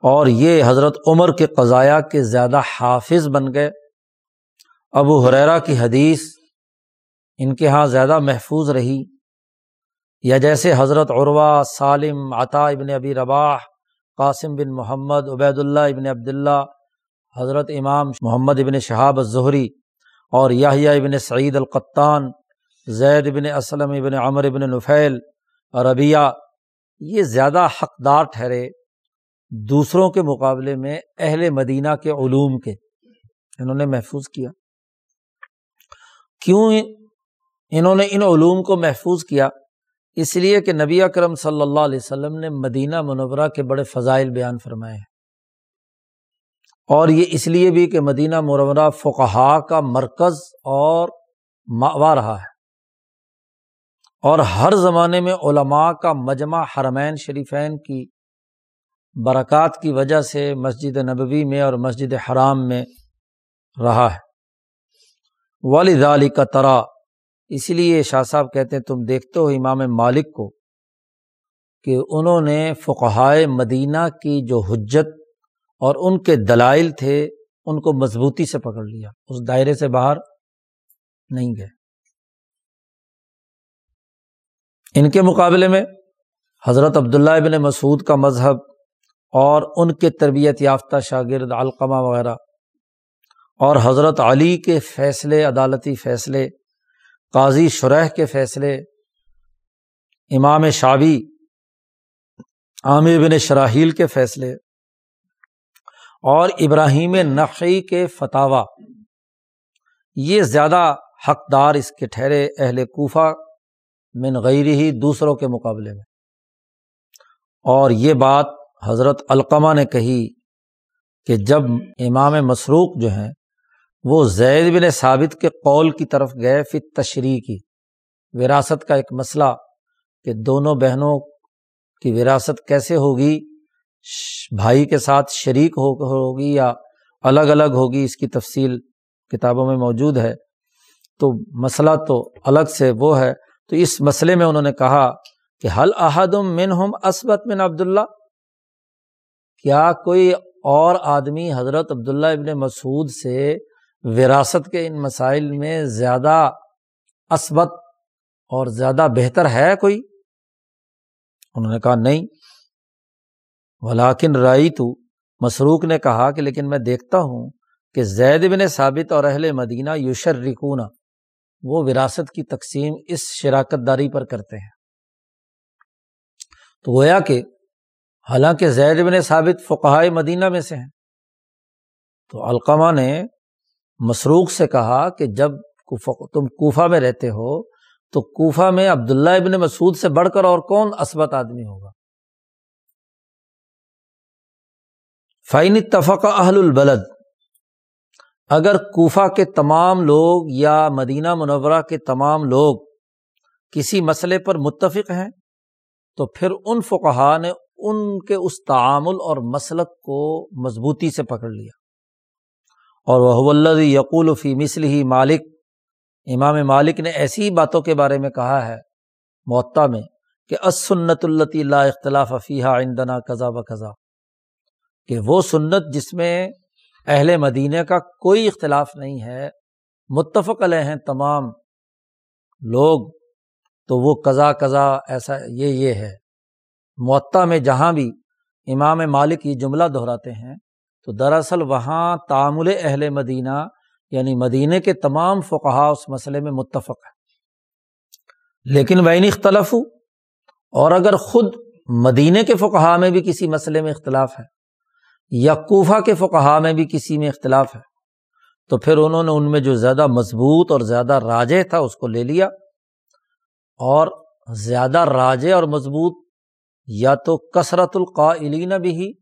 اور یہ حضرت عمر کے قضایا کے زیادہ حافظ بن گئے۔ ابو حریرا کی حدیث ان کے یہاں زیادہ محفوظ رہی۔ یا جیسے حضرت عروا سالم، عطا ابن ابی رباح، قاسم بن محمد عبید اللہ ابن عبداللہ، حضرت امام محمد ابن شہاب الظہری اور یاہیا ابن سعید القطان، زید ابن اسلم ابن عمر ابن نفیل ربیہ یہ زیادہ حقدار ٹھہرے دوسروں کے مقابلے میں اہل مدینہ کے علوم کے۔ انہوں نے محفوظ کیا۔ کیوں انہوں نے ان علوم کو محفوظ کیا؟ اس لیے کہ نبی اکرم صلی اللہ علیہ وسلم نے مدینہ منورہ کے بڑے فضائل بیان فرمائے ہیں۔ اور یہ اس لیے بھی کہ مدینہ منورہ فقہا کا مرکز اور ماوا رہا ہے۔ اور ہر زمانے میں علماء کا مجمع حرمین شریفین کی برکات کی وجہ سے مسجد نبوی میں اور مسجد حرام میں رہا ہے۔ والدالی کا ترا اسی لیے شاہ صاحب کہتے ہیں، تم دیکھتے ہو امام مالک کو کہ انہوں نے فقہائے مدینہ کی جو حجت اور ان کے دلائل تھے، ان کو مضبوطی سے پکڑ لیا۔ اس دائرے سے باہر نہیں گئے۔ ان کے مقابلے میں حضرت عبداللہ ابن مسعود کا مذہب اور ان کے تربیت یافتہ شاگرد علقمہ وغیرہ اور حضرت علی کے فیصلے، عدالتی فیصلے، قاضی شرح کے فیصلے، امام شابی عامر بن شراحیل کے فیصلے اور ابراہیم نقی کے فتوا یہ زیادہ حقدار اس کے ٹھہرے اہل کوفہ من غیر ہی دوسروں کے مقابلے میں۔ اور یہ بات حضرت علقمہ نے کہی کہ جب امام مسروق جو ہیں، وہ زید بن ثابت کے قول کی طرف گئے پھر تشریح کی، وراثت کا ایک مسئلہ کہ دونوں بہنوں کی وراثت کیسے ہوگی، بھائی کے ساتھ شریک ہوگی یا الگ الگ ہوگی، اس کی تفصیل کتابوں میں موجود ہے۔ تو مسئلہ تو الگ سے وہ ہے تو اس مسئلے میں انہوں نے کہا کہ حل احدم من ہم اسبت من عبداللہ؟ کیا کوئی اور آدمی حضرت عبداللہ ابن مسعود سے وراثت کے ان مسائل میں زیادہ اسبت اور زیادہ بہتر ہے کوئی؟ انہوں نے کہا نہیں۔ ولاکن رائی تو مسروق نے کہا کہ لیکن میں دیکھتا ہوں کہ زید بن ثابت اور اہل مدینہ یوشر رکونا وہ وراثت کی تقسیم اس شراکت داری پر کرتے ہیں۔ تو گویا کہ حالانکہ زید بن ثابت فقہائے مدینہ میں سے ہیں۔ تو علقمہ نے مسروخ سے کہا کہ جب تم کوفہ میں رہتے ہو تو کوفہ میں عبداللہ ابن مسعود سے بڑھ کر اور کون اسبت آدمی ہوگا؟ فائن اتفق اہل البلد اگر کوفہ کے تمام لوگ یا مدینہ منورہ کے تمام لوگ کسی مسئلے پر متفق ہیں، تو پھر ان فقہ نے ان کے اس تعامل اور مسلک کو مضبوطی سے پکڑ لیا۔ اور وہ اللہ یقول فی مسل ہی مالک امام مالک نے ایسی باتوں کے بارے میں کہا ہے معطا میں کہ اسنت اللہ اختلاف فیحہ آئندنا قزا و قزا کہ وہ سنت جس میں اہل مدینہ کا کوئی اختلاف نہیں ہے۔ متفق علیہ ہیں تمام لوگ۔ تو وہ قزا قزا ایسا یہ یہ ہے۔ معطا میں جہاں بھی امام مالک یہ جملہ دہراتے ہیں، تو دراصل وہاں تعامل اہل مدینہ یعنی مدینہ کے تمام فقہا اس مسئلے میں متفق ہے لیکن وین اختلاف اور اگر خود مدینہ کے فقہا میں بھی کسی مسئلے میں اختلاف ہے یا کوفہ کے فقہا میں بھی کسی میں اختلاف ہے۔ تو پھر انہوں نے ان میں جو زیادہ مضبوط اور زیادہ راجے تھا اس کو لے لیا۔ اور زیادہ راجے اور مضبوط یا تو کثرت القائلین بھی ہی،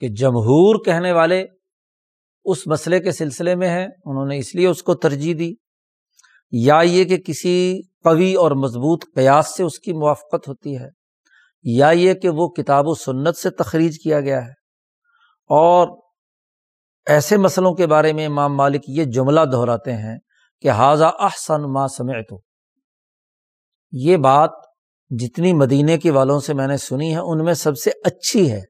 کہ جمہور کہنے والے اس مسئلے کے سلسلے میں ہیں۔ انہوں نے اس لیے اس کو ترجیح دی۔ یا یہ کہ کسی قوی اور مضبوط قیاس سے اس کی موافقت ہوتی ہے۔ یا یہ کہ وہ کتاب و سنت سے تخریج کیا گیا ہے۔ اور ایسے مسئلوں کے بارے میں امام مالک یہ جملہ دہراتے ہیں کہ حاضہ احسن ما سمعت یہ بات جتنی مدینے کے والوں سے میں نے سنی ہے، ان میں سب سے اچھی ہے۔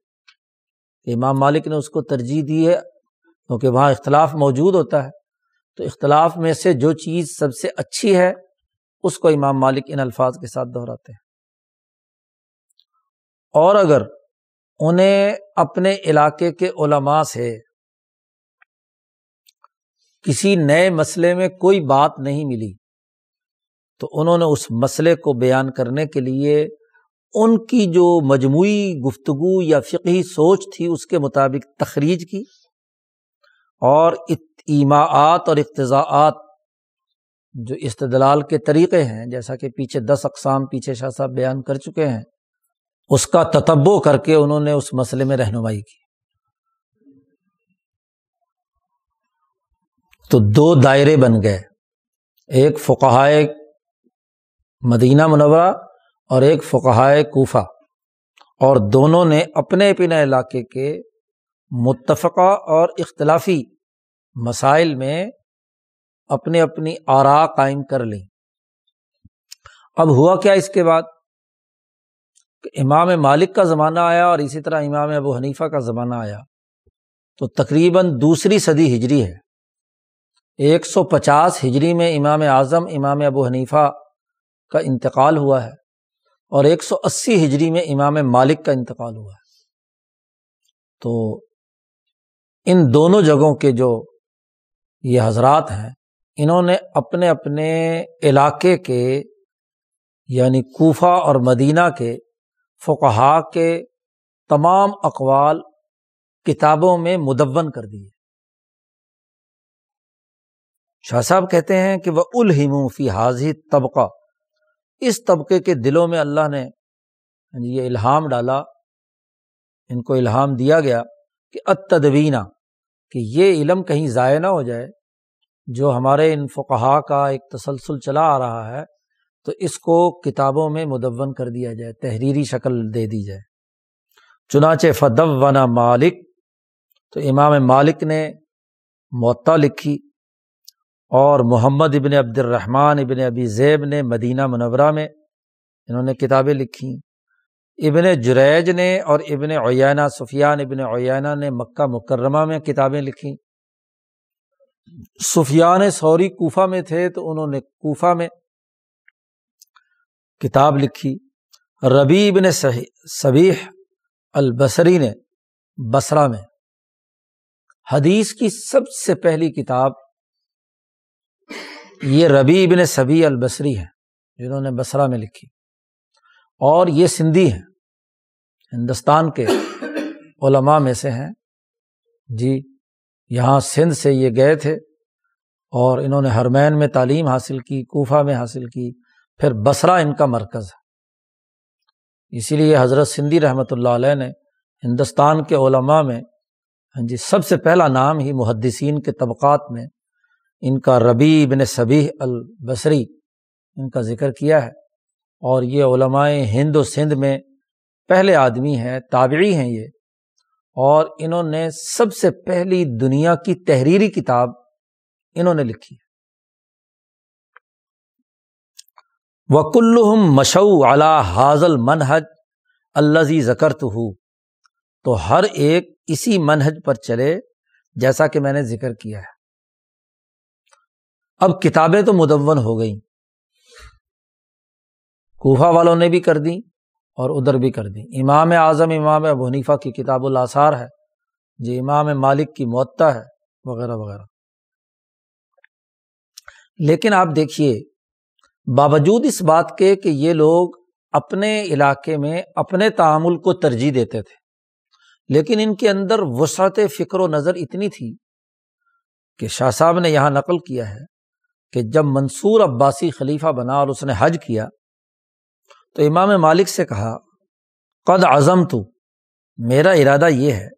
امام مالک نے اس کو ترجیح دی ہے، کیونکہ وہاں اختلاف موجود ہوتا ہے۔ تو اختلاف میں سے جو چیز سب سے اچھی ہے، اس کو امام مالک ان الفاظ کے ساتھ دہراتے ہیں۔ اور اگر انہیں اپنے علاقے کے علماء سے کسی نئے مسئلے میں کوئی بات نہیں ملی۔ تو انہوں نے اس مسئلے کو بیان کرنے کے لیے ان کی جو مجموعی گفتگو یا فقہی سوچ تھی، اس کے مطابق تخریج کی اور ایماعات اور اقتضاعات جو استدلال کے طریقے ہیں، جیسا کہ پیچھے دس اقسام پیچھے شاہ صاحب بیان کر چکے ہیں۔ اس کا تتبو کر کے انہوں نے اس مسئلے میں رہنمائی کی۔ تو دو دائرے بن گئے۔ ایک فقہائے مدینہ منورہ اور ایک فقہائے کوفہ۔ اور دونوں نے اپنے اپنے علاقے کے متفقہ اور اختلافی مسائل میں اپنے اپنی آرا قائم کر لی اب ہوا کیا اس کے بعد؟ کہ امام مالک کا زمانہ آیا اور اسی طرح امام ابو حنیفہ کا زمانہ آیا۔ تو تقریباً دوسری صدی ہجری ہے۔ ایک سو پچاس ہجری میں امام اعظم، امام ابو حنیفہ کا انتقال ہوا ہے اور ایک سو اسی ہجری میں امام مالک کا انتقال ہوا ہے۔ تو ان دونوں جگہوں کے جو یہ حضرات ہیں، انہوں نے اپنے اپنے علاقے کے یعنی کوفہ اور مدینہ کے فقہا کے تمام اقوال کتابوں میں مدون کر دیے۔ شاہ صاحب کہتے ہیں کہ وہ الہم فی حاضی طبقہ اس طبقے کے دلوں میں اللہ نے یعنی یہ الہام ڈالا، ان کو الہام دیا گیا کہ اتدوینہ کہ یہ علم کہیں ضائع نہ ہو جائے، جو ہمارے ان فقہا کا ایک تسلسل چلا آ رہا ہے۔ تو اس کو کتابوں میں مدون کر دیا جائے، تحریری شکل دے دی جائے۔ چنانچہ فدب ونا مالک، تو امام مالک نے معطا لکھی اور محمد ابن عبد الرحمٰن ابن ابی زیب نے مدینہ منورہ میں انہوں نے کتابیں لکھیں ابن جریج نے اور ابن اویانہ سفیان ابن اویانہ نے مکہ مکرمہ میں کتابیں لکھیں سفیان سوری کوفہ میں تھے تو انہوں نے کوفہ میں کتاب لکھی۔ ربیب نے صبیح البصری نے بسرا میں۔ حدیث کی سب سے پہلی کتاب یہ ربی ابن سبی البصری ہے، جنہوں نے بسرا میں لکھی۔ اور یہ سندھی ہیں، ہندوستان کے علماء میں سے ہیں۔ جی یہاں سندھ سے یہ گئے تھے اور انہوں نے ہرمین میں تعلیم حاصل کی، کوفہ میں حاصل کی۔ پھر بسرا ان کا مرکز ہے۔ اسی لیے حضرت سندھی رحمۃ اللہ علیہ نے ہندوستان کے علماء میں ہاں جی سب سے پہلا نام ہی محدثین کے طبقات میں ان کا ربی بن صبی البصری ان کا ذکر کیا ہے۔ اور یہ علمائے ہند و سندھ میں پہلے آدمی ہیں، تابعی ہیں یہ۔ اور انہوں نے سب سے پہلی دنیا کی تحریری کتاب انہوں نے لکھی۔ ہے وک الحم مشو اعلی حاضل منحج الزی زکرت ہوں تو ہر ایک اسی منہج پر چلے جیسا کہ میں نے ذکر کیا ہے۔ اب کتابیں تو مدون ہو گئیں۔ کوفہ والوں نے بھی کر دی اور ادھر بھی کر دی امام اعظم، امام ابو حنیفہ کی کتاب الاثار ہے۔ جو امام مالک کی معطا ہے، وغیرہ وغیرہ۔ لیکن آپ دیکھیے باوجود اس بات کے کہ یہ لوگ اپنے علاقے میں اپنے تعامل کو ترجیح دیتے تھے، لیکن ان کے اندر وسعت فکر و نظر اتنی تھی کہ شاہ صاحب نے یہاں نقل کیا ہے کہ جب منصور عباسی خلیفہ بنا اور اس نے حج کیا تو امام مالک سے کہا، قد اعظم تو میرا ارادہ یہ ہے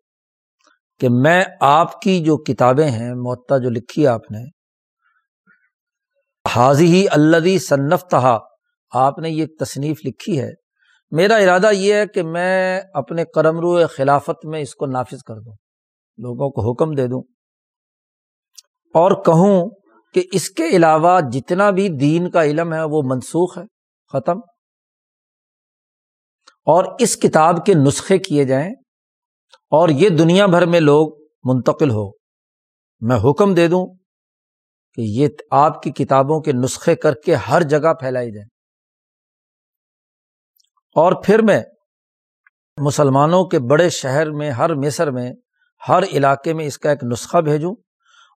کہ میں آپ کی جو کتابیں ہیں معطا جو لکھی آپ نے حاضی ہی اللہ صنف تہا آپ نے یہ تصنیف لکھی ہے۔ میرا ارادہ یہ ہے کہ میں اپنے کرم رو خلافت میں اس کو نافذ کر دوں، لوگوں کو حکم دے دوں۔ اور کہوں کہ اس کے علاوہ جتنا بھی دین کا علم ہے وہ منسوخ ہے، ختم۔ اور اس کتاب کے نسخے کیے جائیں اور یہ دنیا بھر میں لوگ منتقل ہو۔ میں حکم دے دوں کہ یہ آپ کی کتابوں کے نسخے کر کے ہر جگہ پھیلائی جائیں اور پھر میں مسلمانوں کے بڑے شہر میں، ہر مصر میں، ہر علاقے میں اس کا ایک نسخہ بھیجوں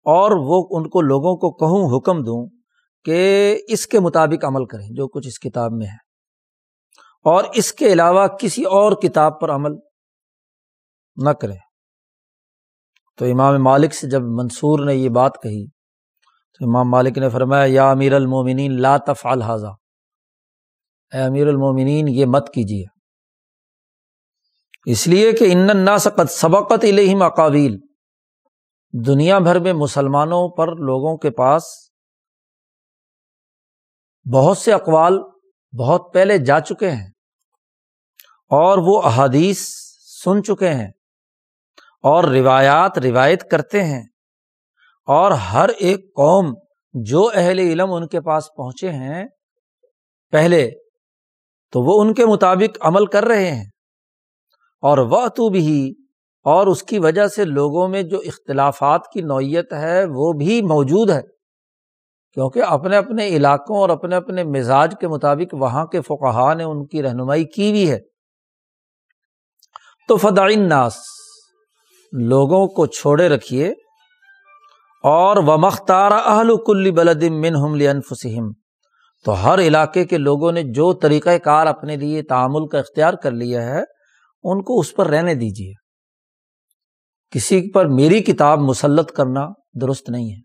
اور وہ ان کو لوگوں کو کہوں، حکم دوں کہ اس کے مطابق عمل کریں، جو کچھ اس کتاب میں ہے۔ اور اس کے علاوہ کسی اور کتاب پر عمل نہ کریں۔ تو امام مالک سے جب منصور نے یہ بات کہی تو امام مالک نے فرمایا، یا امیر المومنین لا تفعل حاضہ اے امیر المومنین، یہ مت کیجیے۔ اس لیے کہ ان سقت سبقت الہم اقاویل دنیا بھر میں مسلمانوں پر لوگوں کے پاس بہت سے اقوال بہت پہلے جا چکے ہیں اور وہ احادیث سن چکے ہیں اور روایات روایت کرتے ہیں۔ اور ہر ایک قوم جو اہل علم ان کے پاس پہنچے ہیں، پہلے تو وہ ان کے مطابق عمل کر رہے ہیں۔ اور وہ تو بھی اور اس کی وجہ سے لوگوں میں جو اختلافات کی نوعیت ہے، وہ بھی موجود ہے۔ کیونکہ اپنے اپنے علاقوں اور اپنے اپنے مزاج کے مطابق وہاں کے فقہ نے ان کی رہنمائی کی بھی ہے۔ تو فدائن ناس لوگوں کو چھوڑے رکھیے۔ اور وہ مختار اہل کل بلدم منہم لنفسم تو ہر علاقے کے لوگوں نے جو طریقۂ کار اپنے لیے تعامل کا اختیار کر لیا ہے، ان کو اس پر رہنے دیجیے کسی پر میری کتاب مسلط کرنا درست نہیں ہے۔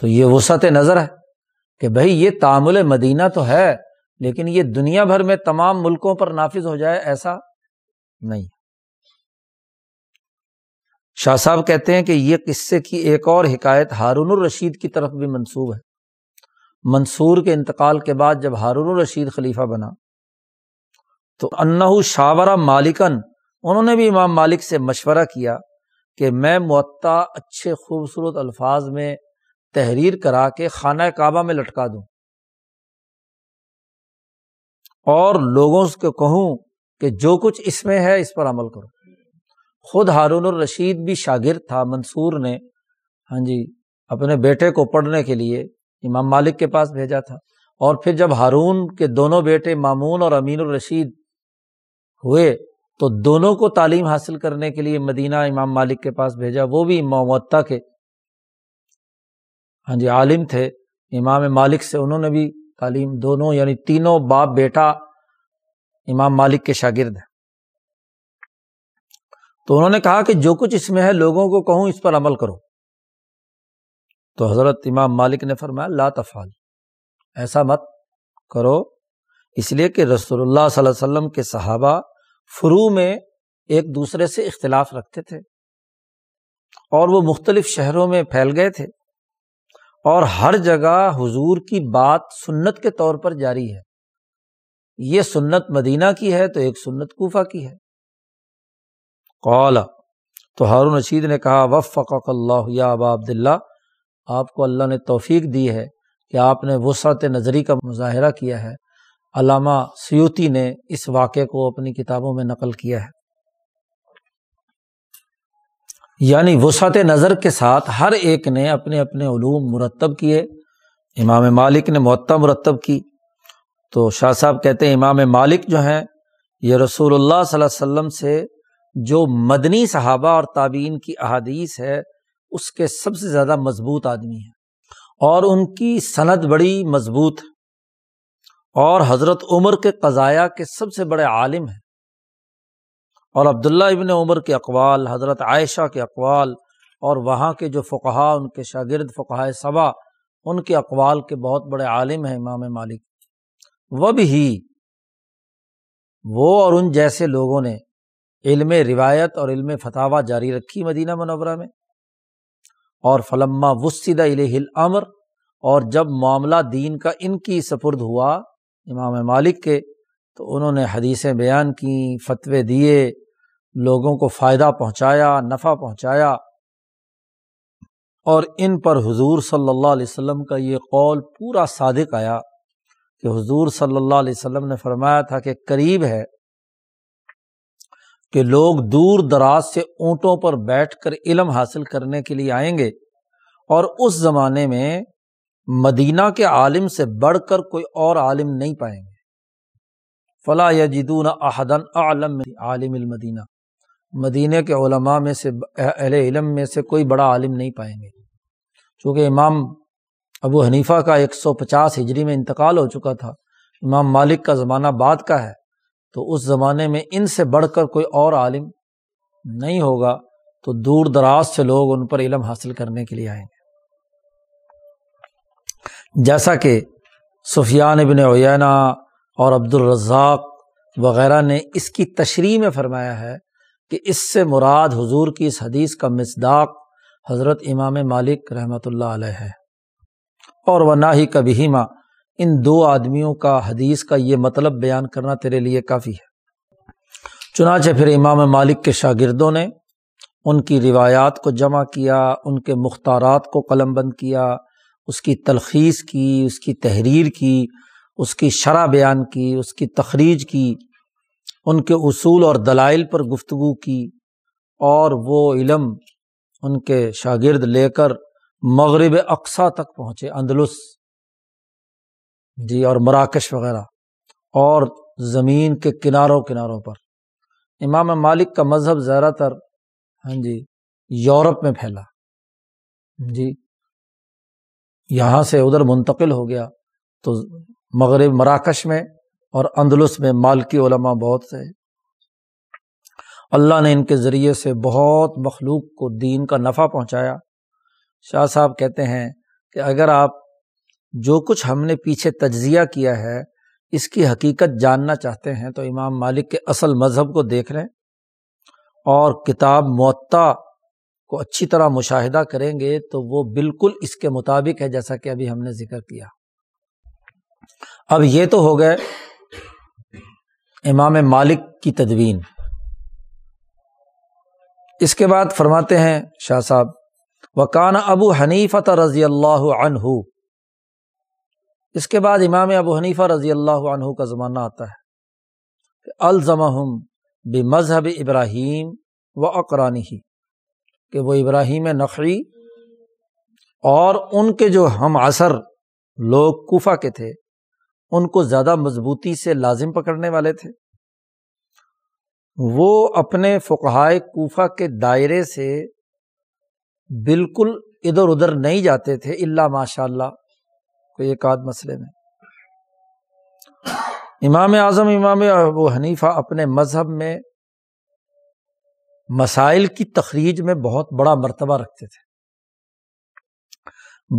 تو یہ وسعت نظر ہے کہ بھائی یہ تعامل مدینہ تو ہے، لیکن یہ دنیا بھر میں تمام ملکوں پر نافذ ہو جائے ایسا نہیں۔ شاہ صاحب کہتے ہیں کہ یہ قصے کی ایک اور حکایت ہارون الرشید کی طرف بھی منسوب ہے۔ منصور کے انتقال کے بعد جب ہارون الرشید خلیفہ بنا، تو انہ شاورہ مالکن، انہوں نے بھی امام مالک سے مشورہ کیا کہ میں معطا اچھے خوبصورت الفاظ میں تحریر کرا کے خانہ کعبہ میں لٹکا دوں۔ اور لوگوں کو کہوں کہ جو کچھ اس میں ہے اس پر عمل کرو۔ خود ہارون الرشید بھی شاگرد تھا، منصور نے ہاں جی اپنے بیٹے کو پڑھنے کے لیے امام مالک کے پاس بھیجا تھا۔ اور پھر جب ہارون کے دونوں بیٹے مامون اور امین الرشید ہوئے، تو دونوں کو تعلیم حاصل کرنے کے لیے مدینہ امام مالک کے پاس بھیجا۔ وہ بھی معتا کے ہاں جی عالم تھے۔ امام مالک سے انہوں نے بھی تعلیم، دونوں یعنی تینوں باپ بیٹا امام مالک کے شاگرد ہیں۔ تو انہوں نے کہا کہ جو کچھ اس میں ہے لوگوں کو کہوں اس پر عمل کرو۔ تو حضرت امام مالک نے فرمایا، لا تفال ایسا مت کرو۔ اس لیے کہ رسول اللہ صلی اللہ علیہ وسلم کے صحابہ فرو میں ایک دوسرے سے اختلاف رکھتے تھے اور وہ مختلف شہروں میں پھیل گئے تھے۔ اور ہر جگہ حضور کی بات سنت کے طور پر جاری ہے۔ یہ سنت مدینہ کی ہے تو ایک سنت کوفہ کی ہے۔ قالا تو ہارون رشید نے کہا وفق اللہ یا ابا عبداللہ، آپ کو اللہ نے توفیق دی ہے کہ آپ نے وسعت نظری کا مظاہرہ کیا ہے۔ علامہ سیوتی نے اس واقعے کو اپنی کتابوں میں نقل کیا ہے۔ یعنی وسعت نظر کے ساتھ ہر ایک نے اپنے اپنے علوم مرتب کیے۔ امام مالک نے معطا مرتب کی۔ تو شاہ صاحب کہتے ہیں، امام مالک جو ہیں، یہ رسول اللہ صلی اللہ علیہ وسلم سے جو مدنی صحابہ اور تعبین کی احادیث ہے، اس کے سب سے زیادہ مضبوط آدمی ہے اور ان کی صنعت بڑی مضبوط اور حضرت عمر کے قضایا کے سب سے بڑے عالم ہیں۔ اور عبداللہ ابن عمر کے اقوال، حضرت عائشہ کے اقوال، اور وہاں کے جو فقہا، ان کے شاگرد فقہ صبا ان کے اقوال کے بہت بڑے عالم ہیں امام مالک۔ وہ بھی وہ اور ان جیسے لوگوں نے علم روایت اور علم فتح جاری رکھی مدینہ منورہ میں۔ اور فلما وسیدہ الہ امر اور جب معاملہ دین کا ان کی سپرد ہوا امام مالک کے، تو انہوں نے حدیثیں بیان کیں فتوے دیے، لوگوں کو فائدہ پہنچایا، نفع پہنچایا۔ اور ان پر حضور صلی اللہ علیہ وسلم کا یہ قول پورا صادق آیا کہ حضور صلی اللہ علیہ وسلم نے فرمایا تھا کہ قریب ہے کہ لوگ دور دراز سے اونٹوں پر بیٹھ کر علم حاصل کرنے کے لیے آئیں گے اور اس زمانے میں مدینہ کے عالم سے بڑھ کر کوئی اور عالم نہیں پائیں گے۔ فلاں یا جدون احدن عالم عالم المدینہ۔ مدینہ کے علماء میں سے اہل علم میں سے کوئی بڑا عالم نہیں پائیں گے۔ چونکہ امام ابو حنیفہ کا ایک سو پچاس ہجری میں انتقال ہو چکا تھا۔ امام مالک کا زمانہ بعد کا ہے۔ تو اس زمانے میں ان سے بڑھ کر کوئی اور عالم نہیں ہوگا تو دور دراز سے لوگ ان پر علم حاصل کرنے کے لیے آئیں گے۔ جیسا کہ سفیان ابن اوینا اور عبد الرزاق وغیرہ نے اس کی تشریح میں فرمایا ہے کہ اس سے مراد حضور کی اس حدیث کا مصداق حضرت امام مالک رحمۃ اللہ علیہ ہے۔ اور وہ نہ ہی کبھی ماں ان دو آدمیوں کا حدیث کا یہ مطلب بیان کرنا تیرے لیے کافی ہے۔ چنانچہ پھر امام مالک کے شاگردوں نے ان کی روایات کو جمع کیا، ان کے مختارات کو قلم بند کیا، اس کی تلخیص کی، اس کی تحریر کی، اس کی شرح بیان کی، اس کی تخریج کی، ان کے اصول اور دلائل پر گفتگو کی اور وہ علم ان کے شاگرد لے کر مغرب اقسا تک پہنچے، اندلس۔ جی اور مراکش وغیرہ، اور زمین کے کناروں کناروں پر۔ امام مالک کا مذہب زیادہ تر ہاں جی یورپ میں پھیلا۔ جی یہاں سے ادھر منتقل ہو گیا۔ تو مغرب مراکش میں اور اندلس میں مالکی علماء بہت سے اللہ نے ان کے ذریعے سے بہت مخلوق کو دین کا نفع پہنچایا۔ شاہ صاحب کہتے ہیں کہ اگر آپ جو کچھ ہم نے پیچھے تجزیہ کیا ہے، اس کی حقیقت جاننا چاہتے ہیں۔ تو امام مالک کے اصل مذہب کو دیکھ لیں اور کتاب معطا کو اچھی طرح مشاہدہ کریں گے تو وہ بالکل اس کے مطابق ہے جیسا کہ ابھی ہم نے ذکر کیا۔ اب یہ تو ہو گئے امام مالک کی تدوین۔ اس کے بعد فرماتے ہیں شاہ صاحب وکان ابو حنیفت رضی اللہ عنہ اس کے بعد امام ابو حنیفہ رضی اللہ عنہ کا زمانہ آتا ہے کہ الزم بے مذہب ابراہیم و اقرانی ہی کہ وہ ابراہیم نقی اور ان کے جو ہم عصر لوگ کوفہ کے تھے، ان کو زیادہ مضبوطی سے لازم پکڑنے والے تھے۔ وہ اپنے فقہائے کوفہ کے دائرے سے بالکل ادھر ادھر نہیں جاتے تھے اللہ ماشاء اللہ کوئی ایک آدھ مسئلے میں۔ امام اعظم، امام ابو حنیفہ اپنے مذہب میں مسائل کی تخریج میں بہت بڑا مرتبہ رکھتے تھے۔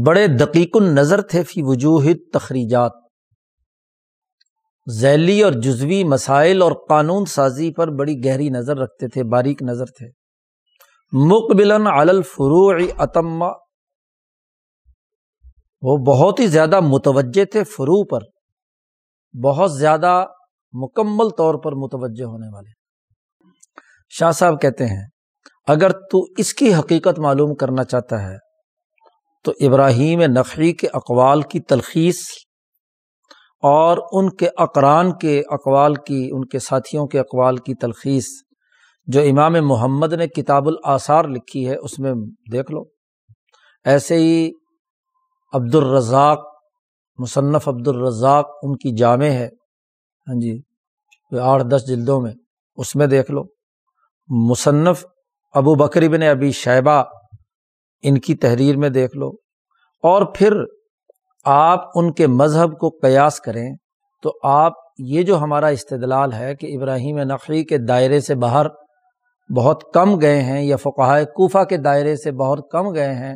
بڑے دقیق النظر تھے فی وجوہ تخریجات ذیلی اور جزوی مسائل اور قانون سازی پر بڑی گہری نظر رکھتے تھے، باریک نظر تھے۔ مقبل الفروع اتما وہ بہت ہی زیادہ متوجہ تھے فرو پر، بہت زیادہ مکمل طور پر متوجہ ہونے والے۔ شاہ صاحب کہتے ہیں، اگر تو اس کی حقیقت معلوم کرنا چاہتا ہے، تو ابراہیم نقی کے اقوال کی تلخیص اور ان کے اقران کے اقوال کی، ان کے ساتھیوں کے اقوال کی تلخیص، جو امام محمد نے کتاب الآثار لکھی ہے، اس میں دیکھ لو۔ ایسے ہی عبد الرزاق مصنف عبد الرزاق ان کی جامع ہے۔ ہاں جی آٹھ دس جلدوں میں، اس میں دیکھ لو۔ مصنف ابو بکری بن ابی شیبہ، ان کی تحریر میں دیکھ لو۔ اور پھر آپ ان کے مذہب کو قیاس کریں تو آپ، یہ جو ہمارا استدلال ہے کہ ابراہیم نقی کے دائرے سے باہر بہت کم گئے ہیں یا فقہ کوفہ کے دائرے سے بہت کم گئے ہیں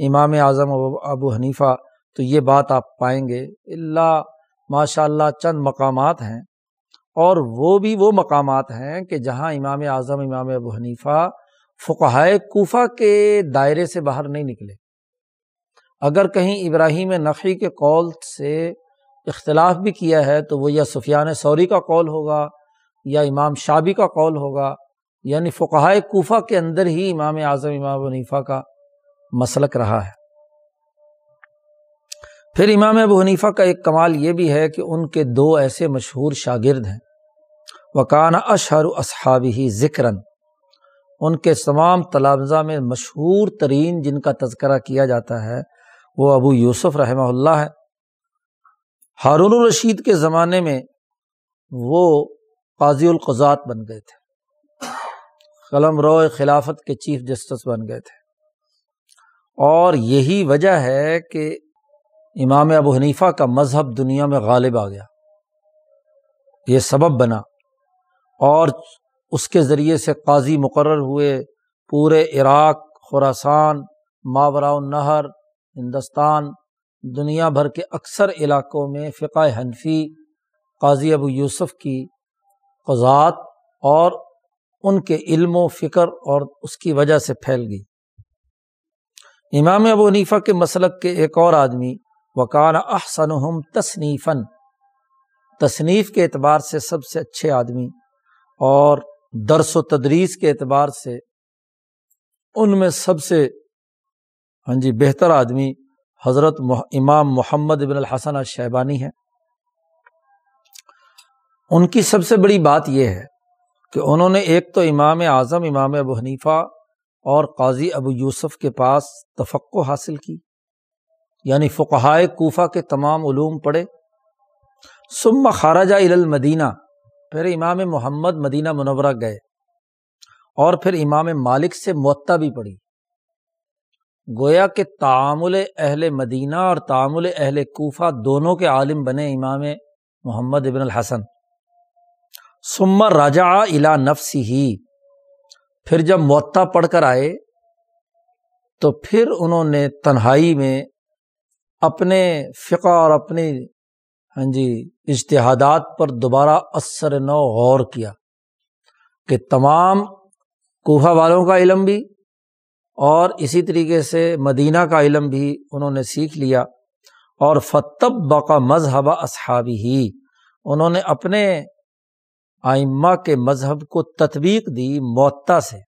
امام اعظم ابو حنیفہ، تو یہ بات آپ پائیں گے اللہ ماشاء اللہ چند مقامات ہیں، اور وہ بھی وہ مقامات ہیں کہ جہاں امام اعظم، امام ابو حنیفہ فقہائے کوفہ کے دائرے سے باہر نہیں نکلے۔ اگر کہیں ابراہیم نقی کے قول سے اختلاف بھی کیا ہے، تو وہ یا سفیان سوری کا قول ہوگا، یا امام شابی کا قول ہوگا یعنی فقہائے کوفہ کے اندر ہی امام اعظم، امام حنیفہ کا مسلک رہا ہے۔ پھر امام ابو حنیفہ کا ایک کمال یہ بھی ہے کہ ان کے دو ایسے مشہور شاگرد ہیں۔ وکان اشہر اصحاب ہی ذکر ان کے تمام تلافظہ میں مشہور ترین جن کا تذکرہ کیا جاتا ہے وہ ابو یوسف رحمہ اللہ ہے ہارون الرشید کے زمانے میں وہ قاضی القضات بن گئے تھے۔ قلم رو خلافت کے چیف جسٹس بن گئے تھے۔ اور یہی وجہ ہے کہ امام ابو حنیفہ کا مذہب دنیا میں غالب آ گیا۔ یہ سبب بنا اور اس کے ذریعے سے قاضی مقرر ہوئے پورے عراق خوراسان ماورا النہر، ہندوستان، دنیا بھر کے اکثر علاقوں میں فقہ حنفی، قاضی ابو یوسف کی قضات اور ان کے علم و فکر اور اس کی وجہ سے پھیل گئی۔ امام ابو حنیفہ کے مسلک کے ایک اور آدمی، وکان احسن تصنیفن تصنیف کے اعتبار سے سب سے اچھے آدمی اور درس و تدریس کے اعتبار سے ان میں سب سے ہاں جی بہتر آدمی حضرت امام محمد ابن الحسن الشیبانی ہے ان کی سب سے بڑی بات یہ ہے کہ انہوں نے ایک تو امام اعظم، امام ابو حنیفہ اور قاضی ابو یوسف کے پاس تفقع حاصل کی۔ یعنی فقہائے کوفہ کے تمام علوم پڑھے۔ سم خارجہ المدینہ۔ پھر امام محمد مدینہ منورہ گئے۔ اور پھر امام مالک سے معطا بھی پڑھی۔ گویا کہ تعامل اہل مدینہ اور تعامل اہل کوفہ دونوں کے عالم بنے امام محمد ابن الحسن۔ سمر راجا الا نفس ہی پھر جب معطا پڑھ کر آئے، تو پھر انہوں نے تنہائی میں اپنے فقہ اور اپنی ہاں جی اشتہادات پر دوبارہ اثر نو غور کیا کہ تمام کوفہ والوں کا علم بھی اور اسی طریقے سے مدینہ کا علم بھی انہوں نے سیکھ لیا اور فتب بقا مذہب اصحابی ہی انہوں نے اپنے آئمہ کے مذہب کو تطبیق دی معطا سے۔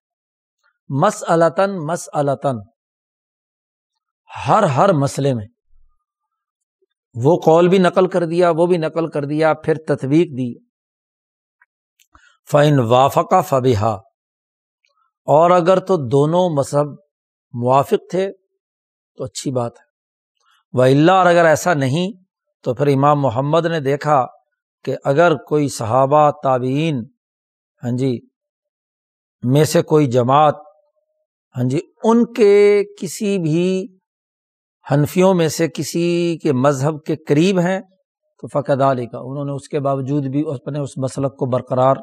مس التاً مس التاً ہر ہر مسئلے میں۔ وہ قول بھی نقل کر دیا، وہ بھی نقل کر دیا، پھر تطویق دی۔ فائن وافقہ فبیحا اور اگر تو دونوں مذہب موافق تھے، تو اچھی بات ہے۔ وہ اللہ اور اگر ایسا نہیں، تو پھر امام محمد نے دیکھا کہ اگر کوئی صحابہ، تابعین ہاں جی میں سے کوئی جماعت ہاں جی ان کے کسی بھی حنفیوں میں سے کسی کے مذہب کے قریب ہیں، تو فقد علی کا انہوں نے اس کے باوجود بھی اپنے اس مسلک کو برقرار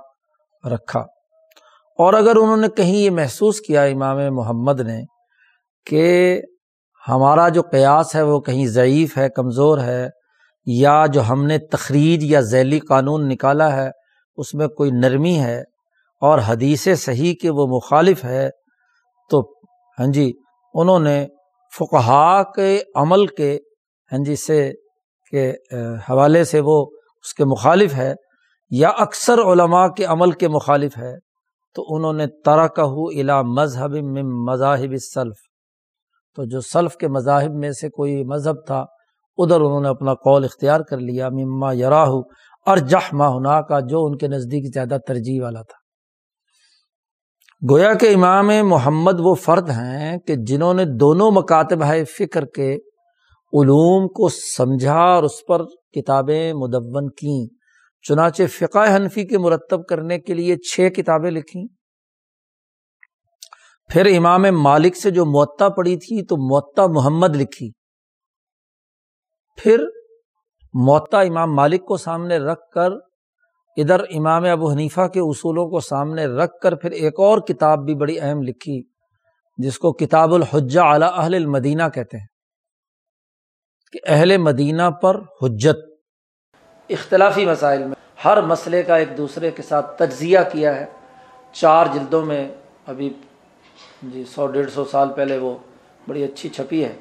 رکھا۔ اور اگر انہوں نے کہیں یہ محسوس کیا امام محمد نے کہ ہمارا جو قیاس ہے وہ کہیں ضعیف ہے، کمزور ہے یا جو ہم نے تخریج یا ذیلی قانون نکالا ہے، اس میں کوئی نرمی ہے اور حدیث صحیح کے وہ مخالف ہے، تو ہاں جی انہوں نے فقہا کے عمل کے ہاں جی سے کے حوالے سے وہ اس کے مخالف ہے یا اکثر علماء کے عمل کے مخالف ہے، تو انہوں نے ترک الا مذہب مذاہب سلف تو جو سلف کے مذاہب میں سے کوئی مذہب تھا ادھر انہوں نے اپنا قول اختیار کر لیا، مما یراہ اور جہ ماہنا کا جو ان کے نزدیک زیادہ ترجیح والا تھا۔ گویا کہ امام محمد وہ فرد ہیں کہ جنہوں نے دونوں مکاتب ہے فکر کے علوم کو سمجھا اور اس پر کتابیں مدون کیں۔ چنانچہ فقہ حنفی کے مرتب کرنے کے لیے چھ کتابیں لکھیں۔ پھر امام مالک سے جو معطا پڑی تھی تو معطا محمد لکھی۔ پھر معطا امام مالک کو سامنے رکھ کر ادھر امام ابو حنیفہ کے اصولوں کو سامنے رکھ کر پھر ایک اور کتاب بھی بڑی اہم لکھی، جس کو کتاب الحجہ اعلی اہل المدینہ کہتے ہیں۔ کہ اہل مدینہ پر حجت۔ اختلافی مسائل میں ہر مسئلے کا ایک دوسرے کے ساتھ تجزیہ کیا ہے۔ چار جلدوں میں ابھی جی سو، ڈیڑھ سو سال پہلے وہ بڑی اچھی چھپی ہے۔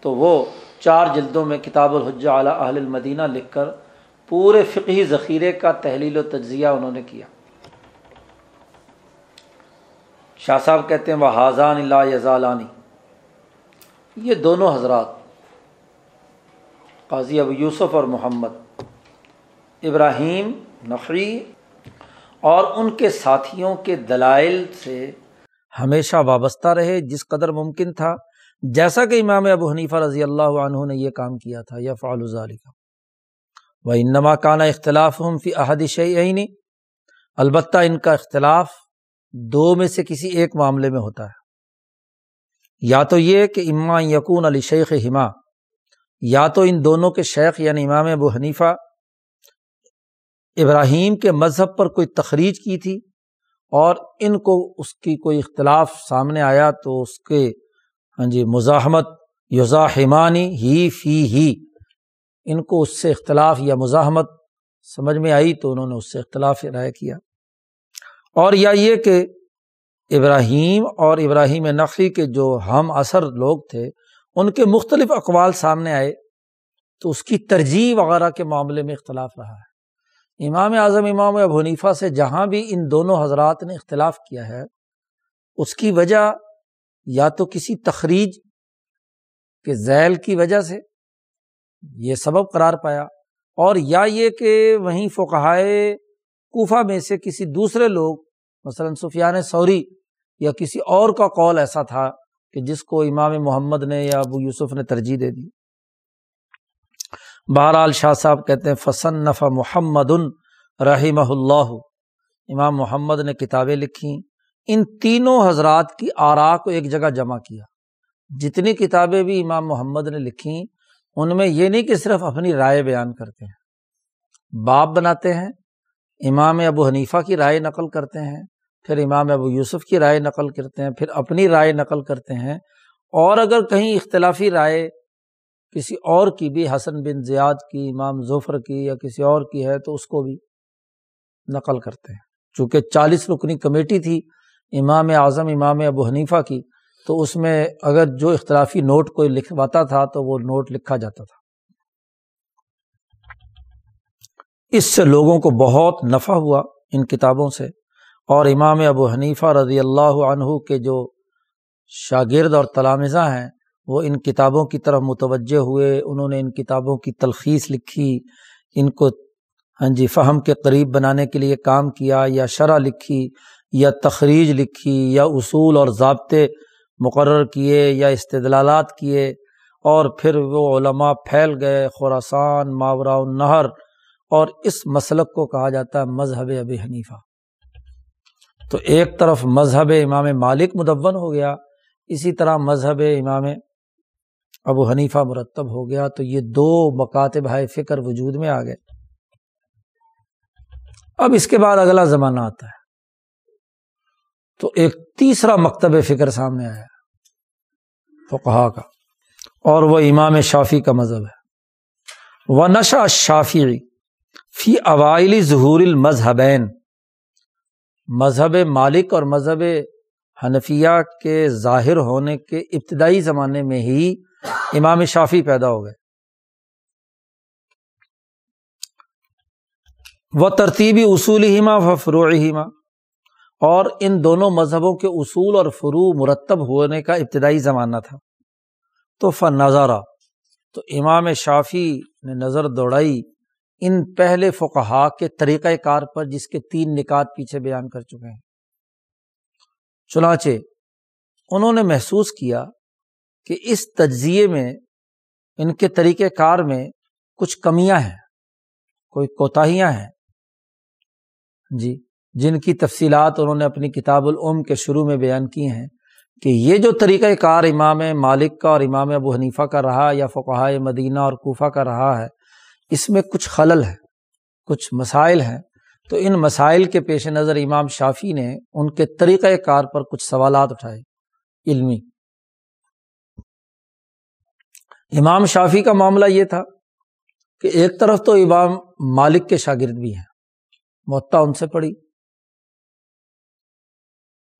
تو وہ چار جلدوں میں کتاب الحجہ اعلیٰ اہل المدینہ لکھ کر پورے فقہی ذخیرے کا تحلیل و تجزیہ انہوں نے کیا۔ شاہ صاحب کہتے ہیں وہ حاضان اللہ یزالانی یہ دونوں حضرات، قاضی ابو یوسف اور محمد، ابراہیم نقری اور ان کے ساتھیوں کے دلائل سے ہمیشہ وابستہ رہے، جس قدر ممکن تھا۔ جیسا کہ امام ابو حنیفہ رضی اللہ عنہ نے یہ کام کیا تھا یا فعال کا وہ انما کانا اختلاف ہم فی احد شعینی البتہ ان کا اختلاف دو میں سے کسی ایک معاملے میں ہوتا ہے۔ یا تو یہ کہ اما یقون علی شیخ ہما یا تو ان دونوں کے شیخ یعنی امام ابو حنیفہ ابراہیم کے مذہب پر کوئی تخریج کی تھی اور ان کو اس کی کوئی اختلاف سامنے آیا تو اس کے ہاں جی مزاحمت یوزاحمانی ہی فی ہی۔ ان کو اس سے اختلاف یا مزاحمت سمجھ میں آئی تو انہوں نے اس سے اختلاف رائے کیا۔ اور یا یہ کہ ابراہیم اور ابراہیم نقی کے جو ہم اثر لوگ تھے، ان کے مختلف اقوال سامنے آئے تو اس کی ترجیح وغیرہ کے معاملے میں اختلاف رہا ہے۔ امام اعظم، امام ابو حنیفہ سے جہاں بھی ان دونوں حضرات نے اختلاف کیا ہے، اس کی وجہ یا تو کسی تخریج کے ذیل کی وجہ سے یہ سبب قرار پایا اور یا یہ کہ وہیں فقہائے کوفہ میں سے کسی دوسرے لوگ، مثلاً سفیان سوری یا کسی اور کا قول ایسا تھا کہ جس کو امام محمد نے یا ابو یوسف نے ترجیح دے دی۔ بہرحال شاہ صاحب کہتے ہیں فسن نفع محمد رحمہ اللہ امام محمد نے کتابیں لکھی ان تینوں حضرات کی آرا کو ایک جگہ جمع کیا۔ جتنی کتابیں بھی امام محمد نے لکھی، ان میں یہ نہیں کہ صرف اپنی رائے بیان کرتے ہیں۔ باپ بناتے ہیں، امام ابو حنیفہ کی رائے نقل کرتے ہیں، پھر امام ابو یوسف کی رائے نقل کرتے ہیں، پھر اپنی رائے نقل کرتے ہیں۔ اور اگر کہیں اختلافی رائے کسی اور کی بھی، حسن بن زیاد کی، امام ظفر کی یا کسی اور کی ہے، تو اس کو بھی نقل کرتے ہیں۔ چونکہ چالیس رکنی کمیٹی تھی امام اعظم، امام ابو حنیفہ کی، تو اس میں اگر جو اختلافی نوٹ کوئی لکھواتا تھا تو وہ نوٹ لکھا جاتا تھا۔ اس سے لوگوں کو بہت نفع ہوا ان کتابوں سے، اور امام ابو حنیفہ رضی اللہ عنہ کے جو شاگرد اور تلامزہ ہیں، وہ ان کتابوں کی طرف متوجہ ہوئے، انہوں نے ان کتابوں کی تلخیص لکھی، ان کو ہاں جی فہم کے قریب بنانے کے لیے کام کیا یا شرح لکھی یا تخریج لکھی یا اصول اور ضابطے مقرر کیے یا استدلالات کیے اور پھر وہ علماء پھیل گئے خوراسان ماورا النہر اور اس مسلک کو کہا جاتا ہے مذہب اب حنیفہ۔ تو ایک طرف مذہب امام مالک مدون ہو گیا، اسی طرح مذہب امام ابو حنیفہ مرتب ہو گیا، تو یہ دو مکاتب ہائے فکر وجود میں آ گئے۔ اب اس کے بعد اگلا زمانہ آتا ہے۔ تو ایک تیسرا مکتب فکر سامنے آیا، فقہا کا۔ اور وہ امام شافی کا مذہب ہے۔ وہ نشا شافی فی اوائلی ظہور المذہبین مذہب مالک اور مذہب حنفیہ کے ظاہر ہونے کے ابتدائی زمانے میں ہی امام شافی پیدا ہو گئے۔ وہ ترتیبی اصول ہیما و فروع ہیما اور ان دونوں مذہبوں کے اصول اور فرو مرتب ہونے کا ابتدائی زمانہ تھا۔ تو فن نظارہ تو امام شافی نے نظر دوڑائی ان پہلے فقہا کے طریقۂ کار پر جس کے تین نکات پیچھے بیان کر چکے ہیں۔ چنانچہ، انہوں نے محسوس کیا کہ اس تجزیے میں، ان کے طریقۂ کار میں کچھ کمیاں ہیں، کوئی کوتاہیاں ہیں۔ جی۔ جن کی تفصیلات انہوں نے اپنی کتاب العم کے شروع میں بیان کی ہیں کہ یہ جو طریقۂ کار امام مالک کا اور امام ابو حنیفہ کا رہا یا فقہ مدینہ اور کوفہ کا رہا ہے، اس میں کچھ خلل ہے کچھ مسائل ہیں۔ تو ان مسائل کے پیش نظر امام شافی نے ان کے طریقۂ کار پر کچھ سوالات اٹھائے۔ علمی۔ امام شافی کا معاملہ یہ تھا کہ ایک طرف تو امام مالک کے شاگرد بھی ہیں معطا ان سے پڑھی۔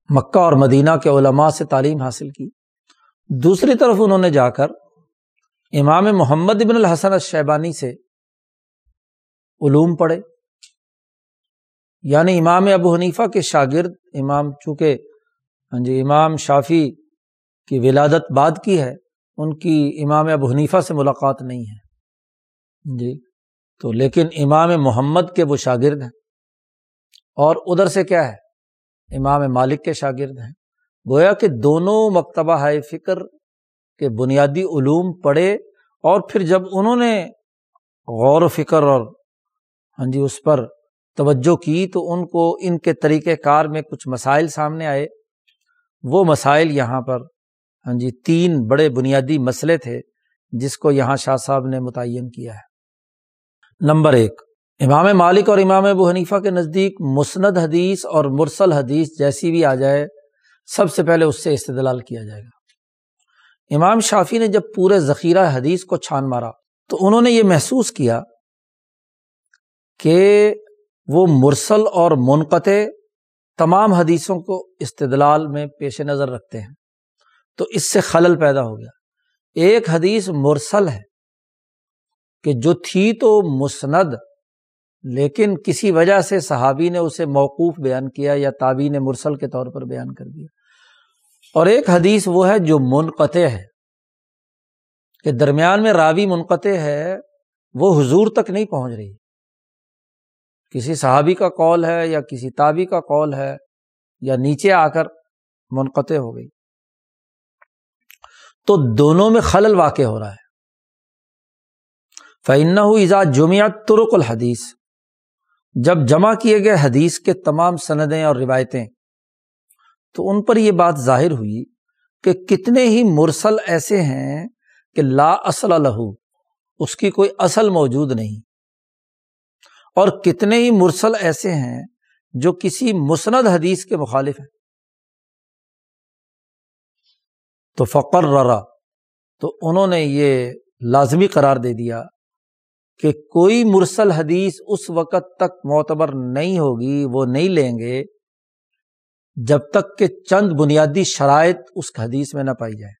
مکہ اور مدینہ کے علماء سے تعلیم حاصل کی۔ دوسری طرف انہوں نے جا کر امام محمد ابن الحسن الشیبانی سے علوم پڑھے۔ یعنی امام ابو حنیفہ کے شاگرد، امام چونکہ ہاں جی امام شافی کی ولادت بعد کی ہے، ان کی امام ابو حنیفہ سے ملاقات نہیں ہے۔ ہاں جی تو لیکن امام محمد کے وہ شاگرد ہیں۔ اور ادھر سے کیا ہے؟ امام مالک کے شاگرد ہیں۔ گویا کہ دونوں مکتبہ ہائے فکر کے بنیادی علوم پڑھے اور پھر جب انہوں نے غور و فکر اور ہاں جی اس پر توجہ کی تو ان کو ان کے طریقۂ کار میں کچھ مسائل سامنے آئے۔ وہ مسائل یہاں پر ہاں جی تین بڑے بنیادی مسئلے تھے جس کو یہاں شاہ صاحب نے متعین کیا ہے۔ نمبر ایک امام مالک اور امام ابو حنیفہ کے نزدیک مسند حدیث اور مرسل حدیث جیسی بھی آ جائے، سب سے پہلے اس سے استدلال کیا جائے گا۔ امام شافی نے جب پورے ذخیرہ حدیث کو چھان مارا تو انہوں نے یہ محسوس کیا کہ وہ مرسل اور منقطع تمام حدیثوں کو استدلال میں پیش نظر رکھتے ہیں۔ تو اس سے خلل پیدا ہو گیا۔ ایک حدیث مرسل ہے کہ جو تھی تو مسند لیکن کسی وجہ سے صحابی نے اسے موقوف بیان کیا یا تابی نے مرسل کے طور پر بیان کر دیا۔ اور ایک حدیث وہ ہے جو منقطع ہے کہ درمیان میں راوی منقطع ہے، وہ حضور تک نہیں پہنچ رہی۔ کسی صحابی کا کال ہے یا کسی تابی کا کال ہے یا نیچے آ کر منقطع ہو گئی۔ تو دونوں میں خلل واقع ہو رہا ہے۔ فعن ایزا جمعیت ترک الحدیث۔ جب جمع کیے گئے حدیث کے تمام سندیں اور روایتیں، تو ان پر یہ بات ظاہر ہوئی کہ کتنے ہی مرسل ایسے ہیں کہ لا اصل لہو اس کی کوئی اصل موجود نہیں۔ اور کتنے ہی مرسل ایسے ہیں جو کسی مسند حدیث کے مخالف ہیں۔ تو فقر ررا تو انہوں نے یہ لازمی قرار دے دیا کہ کوئی مرسل حدیث اس وقت تک معتبر نہیں ہوگی، وہ نہیں لیں گے جب تک کہ چند بنیادی شرائط اس حدیث میں نہ پائی جائے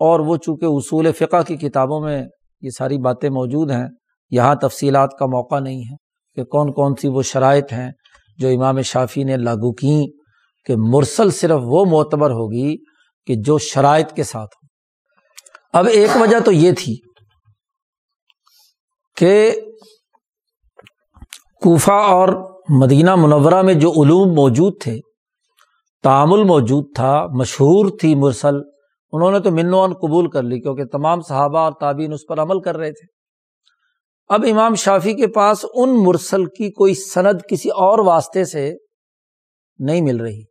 اور وہ چونکہ اصول فقہ کی کتابوں میں یہ ساری باتیں موجود ہیں، یہاں تفصیلات کا موقع نہیں ہے کہ کون کون سی وہ شرائط ہیں جو امام شافی نے لاگو کیں کہ مرسل صرف وہ معتبر ہوگی کہ جو شرائط کے ساتھ ہو اب ایک وجہ تو یہ تھی کہ کوفہ اور مدینہ منورہ میں جو علوم موجود تھے، تعامل موجود تھا، مشہور تھی مرسل، انہوں نے تو منوان قبول کر لی، کیونکہ تمام صحابہ اور تعبین اس پر عمل کر رہے تھے۔ اب امام شافی کے پاس ان مرسل کی کوئی سند کسی اور واسطے سے نہیں مل رہی۔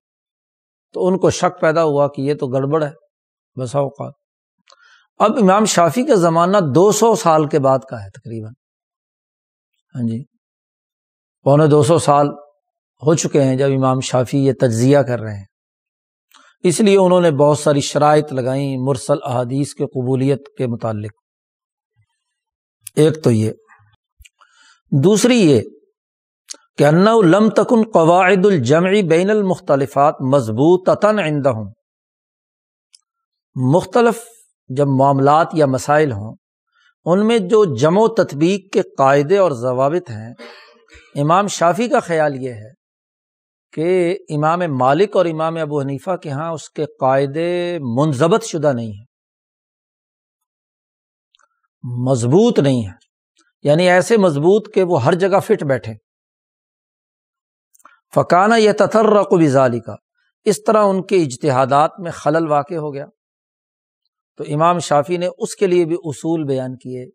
تو ان کو شک پیدا ہوا کہ یہ تو گڑبڑ ہے۔ بسا اوقات۔ اب امام شافی کا زمانہ دو سو سال کے بعد کا ہے، تقریباً۔ ہاں جی۔ پونے دو سو سال ہو چکے ہیں جب امام شافی یہ تجزیہ کر رہے ہیں۔ اس لیے انہوں نے بہت ساری شرائط لگائیں مرسل احادیث کے قبولیت کے متعلق۔ ایک تو یہ۔ دوسری یہ کہ ان لم تکن قواعد الجمعی بین المختلفات مضبوط ہوں مختلف جب معاملات یا مسائل ہوں، ان میں جو جم و تطبیق کے قاعدے اور ضوابط ہیں، امام شافی کا خیال یہ ہے کہ امام مالک اور امام ابو حنیفہ کے یہاں اس کے قاعدے منظبت شدہ نہیں ہیں۔ مضبوط نہیں ہے یعنی ایسے مضبوط کہ وہ ہر جگہ فٹ بیٹھے۔ فقانہ یہ تتر رقبی کا اس طرح ان کے اجتہادات میں خلل واقع ہو گیا۔ تو امام شافی نے اس کے لیے بھی اصول بیان کیے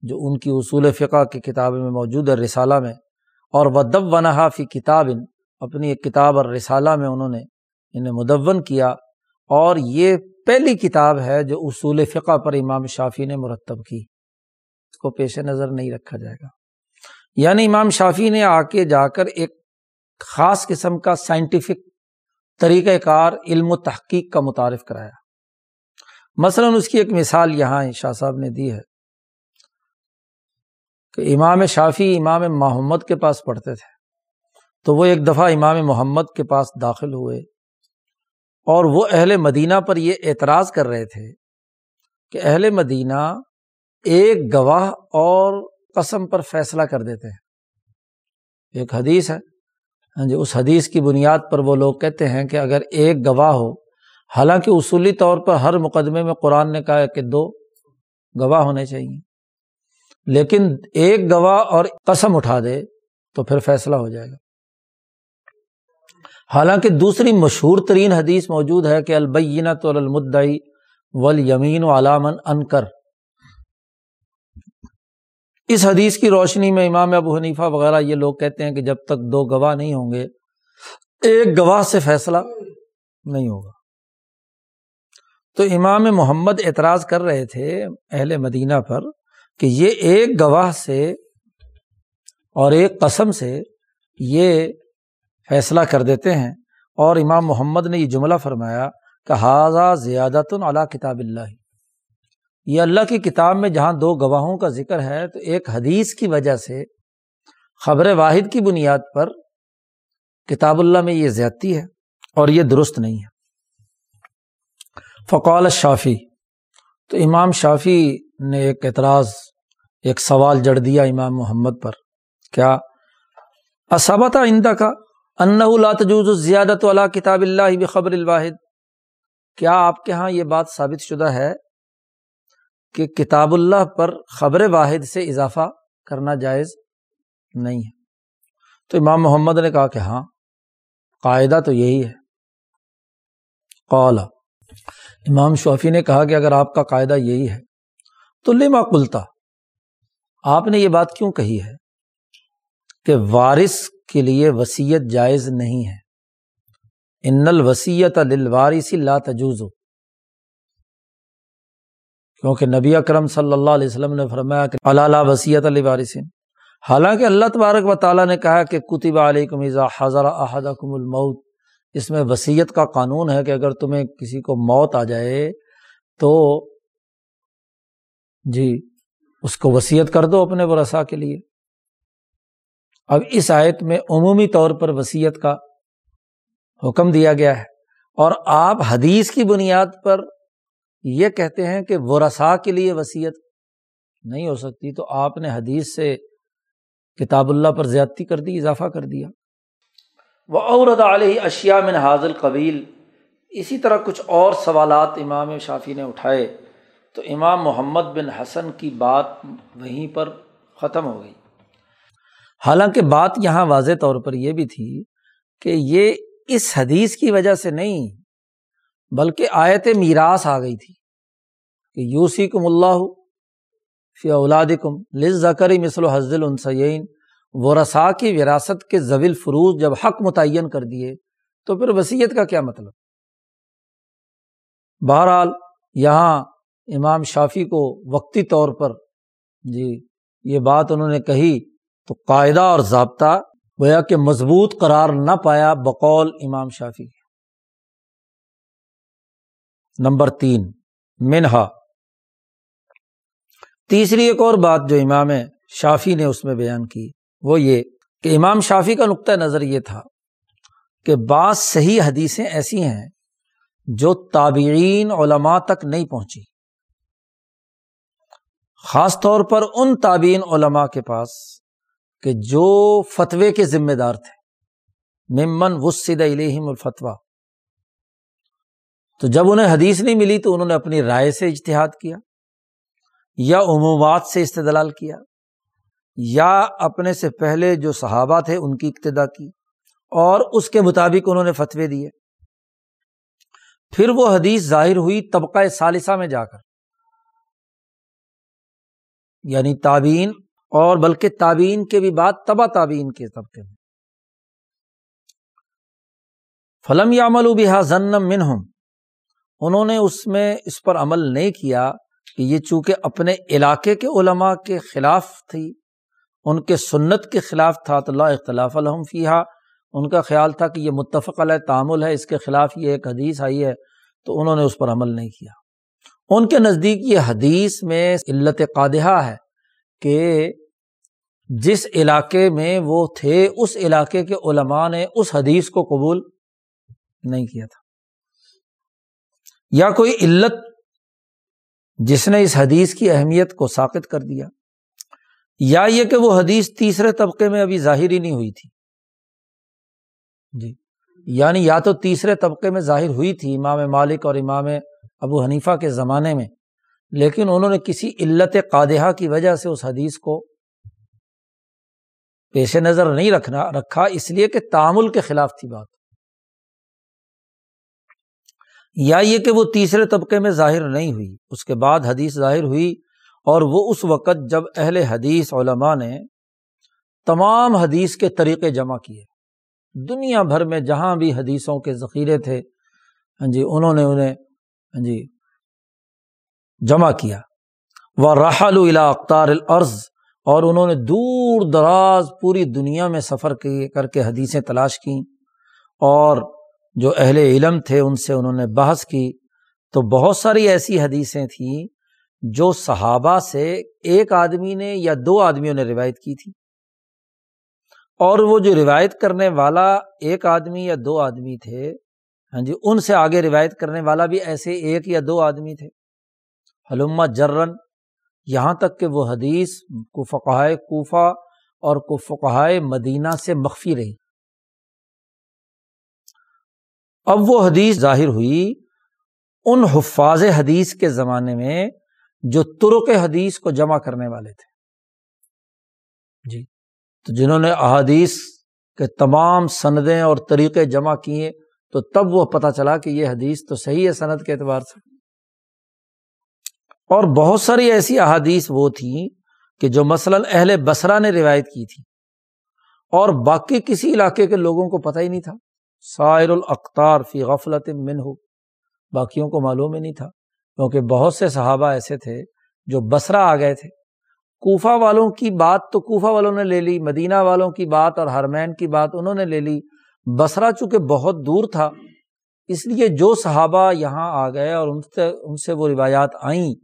جو ان کی اصول فقہ کی کتاب میں موجود ہے، رسالہ میں۔ اور ودب ونہا فی کتاب، اپنی ایک کتاب اور رسالہ میں انہوں نے انہیں مدون کیا۔ اور یہ پہلی کتاب ہے جو اصول فقہ پر امام شافی نے مرتب کی۔ اس کو پیش نظر نہیں رکھا جائے گا۔ یعنی امام شافی نے آ کے جا کر ایک خاص قسم کا سائنٹیفک طریقہ کار، علم و تحقیق کا متعارف کرایا۔ مثلاً اس کی ایک مثال یہاں شاہ صاحب نے دی ہے کہ امام شافی امام محمد کے پاس پڑھتے تھے، تو وہ ایک دفعہ امام محمد کے پاس داخل ہوئے اور وہ اہل مدینہ پر یہ اعتراض کر رہے تھے کہ اہل مدینہ ایک گواہ اور قسم پر فیصلہ کر دیتے ہیں۔ ایک حدیث ہے ہاں جی اس حدیث کی بنیاد پر وہ لوگ کہتے ہیں کہ اگر ایک گواہ ہو حالانکہ اصولی طور پر ہر مقدمے میں قرآن نے کہا کہ دو گواہ ہونے چاہیے۔ لیکن ایک گواہ اور قسم اٹھا دے تو پھر فیصلہ ہو جائے گا۔ حالانکہ دوسری مشہور ترین حدیث موجود ہے کہ البینہ تو المدئی ول یمین و علامن انکر۔ اس حدیث کی روشنی میں امام ابو حنیفہ وغیرہ یہ لوگ کہتے ہیں کہ جب تک دو گواہ نہیں ہوں گے، ایک گواہ سے فیصلہ نہیں ہوگا۔ تو امام محمد اعتراض کر رہے تھے اہل مدینہ پر کہ یہ ایک گواہ سے اور ایک قسم سے یہ فیصلہ کر دیتے ہیں اور امام محمد نے یہ جملہ فرمایا کہ حاضہ زیادت اعلیٰ کتاب اللہ. یہ اللہ کی کتاب میں جہاں دو گواہوں کا ذکر ہے تو ایک حدیث کی وجہ سے خبر واحد کی بنیاد پر کتاب اللہ میں یہ زیادتی ہے اور یہ درست نہیں ہے۔ فقال شافی تو امام شافی نے ایک اعتراض، ایک سوال جڑ دیا امام محمد پر۔ کیا؟ اسابت آئندہ کا ان تجوز زیادت والا کتاب اللہ بخبر الواحد۔ کیا آپ کے یہاں یہ بات ثابت شدہ ہے کہ کتاب اللہ پر خبر واحد سے اضافہ کرنا جائز نہیں ہے؟ تو امام محمد نے کہا کہ ہاں قاعدہ تو یہی ہے۔ قولا امام شوفی نے کہا کہ اگر آپ کا قاعدہ یہی ہے تو لما کلتا آپ نے یہ بات کیوں کہی ہے کہ وارث کے لیے وسیعت جائز نہیں ہے؟ ان الوسیت لا تجوز۔ کیونکہ نبی اکرم صلی اللہ علیہ وسلم نے فرمایا کہ اللہ وسیعت الوارث حالانکہ اللہ تبارک و تعالیٰ نے کہا کہ کتب علیکم اذا حضر احدکم الموت۔ اس میں وسیعت کا قانون ہے کہ اگر تمہیں کسی کو موت آ جائے تو جی اس کو وسیعت کر دو اپنے ورثا کے لیے۔ اب اس آیت میں عمومی طور پر وسیعت کا حکم دیا گیا ہے۔ اور آپ حدیث کی بنیاد پر یہ کہتے ہیں کہ ورثا کے لیے وسیعت نہیں ہو سکتی تو آپ نے حدیث سے کتاب اللہ پر زیادتی کر دی، اضافہ کر دیا۔ وہ عورت علیہ اشیا من حاضل قبیل اسی طرح کچھ اور سوالات امام شافی نے اٹھائے تو امام محمد بن حسن کی بات وہیں پر ختم ہو گئی۔ حالانکہ بات یہاں واضح طور پر یہ بھی تھی کہ یہ اس حدیث کی وجہ سے نہیں، بلکہ آیت میراث آ گئی تھی کہ یوسی کم اللہ فی اولاد کم لز زکری مثل و حضل السین و رسا کی وراثت کے زویل فروز جب حق متعین کر دیے، تو پھر وسیعت کا کیا مطلب؟ بہرحال، یہاں امام شافی کو وقتی طور پر جی یہ بات انہوں نے کہی تو قاعدہ اور ضابطہ گویا کہ مضبوط قرار نہ پایا بقول امام شافی نمبر تین، منہا۔ تیسری ایک اور بات جو امام شافی نے اس میں بیان کی وہ یہ کہ امام شافی کا نقطۂ نظر یہ تھا کہ بعض صحیح حدیثیں ایسی ہیں جو تابعین علماء تک نہیں پہنچی۔ خاص طور پر ان تابعین علماء کے پاس کہ جو فتوے کے ذمہ دار تھے۔ ممن وسد علیہم الفتوا تو جب انہیں حدیث نہیں ملی تو انہوں نے اپنی رائے سے اجتہاد کیا یا عمومات سے استدلال کیا۔ یا اپنے سے پہلے جو صحابہ تھے ان کی ابتدا کی، اور اس کے مطابق انہوں نے فتوے دیے۔ پھر وہ حدیث ظاہر ہوئی طبقہ ثالثہ میں جا کر۔ یعنی تابین اور بلکہ تابین کے بھی بعد تبا تابین کے طبقے میں۔ فلم یا عمل بحا ضنم منہم انہوں نے اس میں اس پر عمل نہیں کیا کہ یہ چونکہ اپنے علاقے کے علماء کے خلاف تھی۔ ان کے سنت کے خلاف تھا تو اللہ اختلاف الحم فیحا ان کا خیال تھا کہ یہ متفق علیہ تعامل ہے، اس کے خلاف یہ ایک حدیث آئی ہے، تو انہوں نے اس پر عمل نہیں کیا۔ ان کے نزدیک یہ حدیث میں علت قادحہ ہے کہ جس علاقے میں وہ تھے، اس علاقے کے علماء نے اس حدیث کو قبول نہیں کیا تھا۔ یا کوئی علت جس نے اس حدیث کی اہمیت کو ساقت کر دیا۔ یا یہ کہ وہ حدیث تیسرے طبقے میں ابھی ظاہر ہی نہیں ہوئی تھی۔ جی۔ یعنی یا تو تیسرے طبقے میں ظاہر ہوئی تھی امام مالک اور امام ابو حنیفہ کے زمانے میں، لیکن انہوں نے کسی علت قادحہ کی وجہ سے اس حدیث کو پیش نظر نہیں رکھنا، رکھا، اس لیے کہ تعامل کے خلاف تھی بات۔ یا یہ کہ وہ تیسرے طبقے میں ظاہر نہیں ہوئی، اس کے بعد حدیث ظاہر ہوئی اور وہ اس وقت جب اہل حدیث علماء نے تمام حدیث کے طریقے جمع کیے۔ دنیا بھر میں جہاں بھی حدیثوں کے ذخیرے تھے ہاں جی انہوں نے انہیں ہاں جی جمع کیا۔ وہ راہل الا اختار العرض اور انہوں نے دور دراز پوری دنیا میں سفر کر کے حدیثیں تلاش کیں۔ اور جو اہل علم تھے، ان سے انہوں نے بحث کی۔ تو بہت ساری ایسی حدیثیں تھیں جو صحابہ سے ایک آدمی نے یا دو آدمیوں نے روایت کی تھی۔ اور وہ جو روایت کرنے والا ایک آدمی یا دو آدمی تھے ہاں جی ان سے آگے روایت کرنے والا بھی ایسے ایک یا دو آدمی تھے۔ حلما جرن، یہاں تک کہ وہ حدیث کو فقائے کوفہ اور کو فقائے مدینہ سے مخفی رہی۔ اب وہ حدیث ظاہر ہوئی۔ ان حفاظ حدیث کے زمانے میں جو ترک حدیث کو جمع کرنے والے تھے۔ جی۔ تو جنہوں نے احادیث کے تمام سندیں اور طریقے جمع کیے، تو تب وہ پتہ چلا کہ یہ حدیث تو صحیح ہے سند کے اعتبار سے۔ اور بہت ساری ایسی احادیث وہ تھیں کہ جو مثلاً اہل بسرا نے روایت کی تھی۔ اور باقی کسی علاقے کے لوگوں کو پتہ ہی نہیں تھا۔ سائر الاختار فی غفلت من ہو باقیوں کو معلوم ہی نہیں تھا۔ کیونکہ بہت سے صحابہ ایسے تھے جو بسرا آ گئے تھے۔ کوفہ والوں کی بات تو کوفہ والوں نے لے لی، مدینہ والوں کی بات اور ہرمین کی بات انہوں نے لے لی۔ بسرا چونکہ بہت دور تھا، اس لیے جو صحابہ یہاں آ گئے اور ان سے ان سے وہ روایات آئیں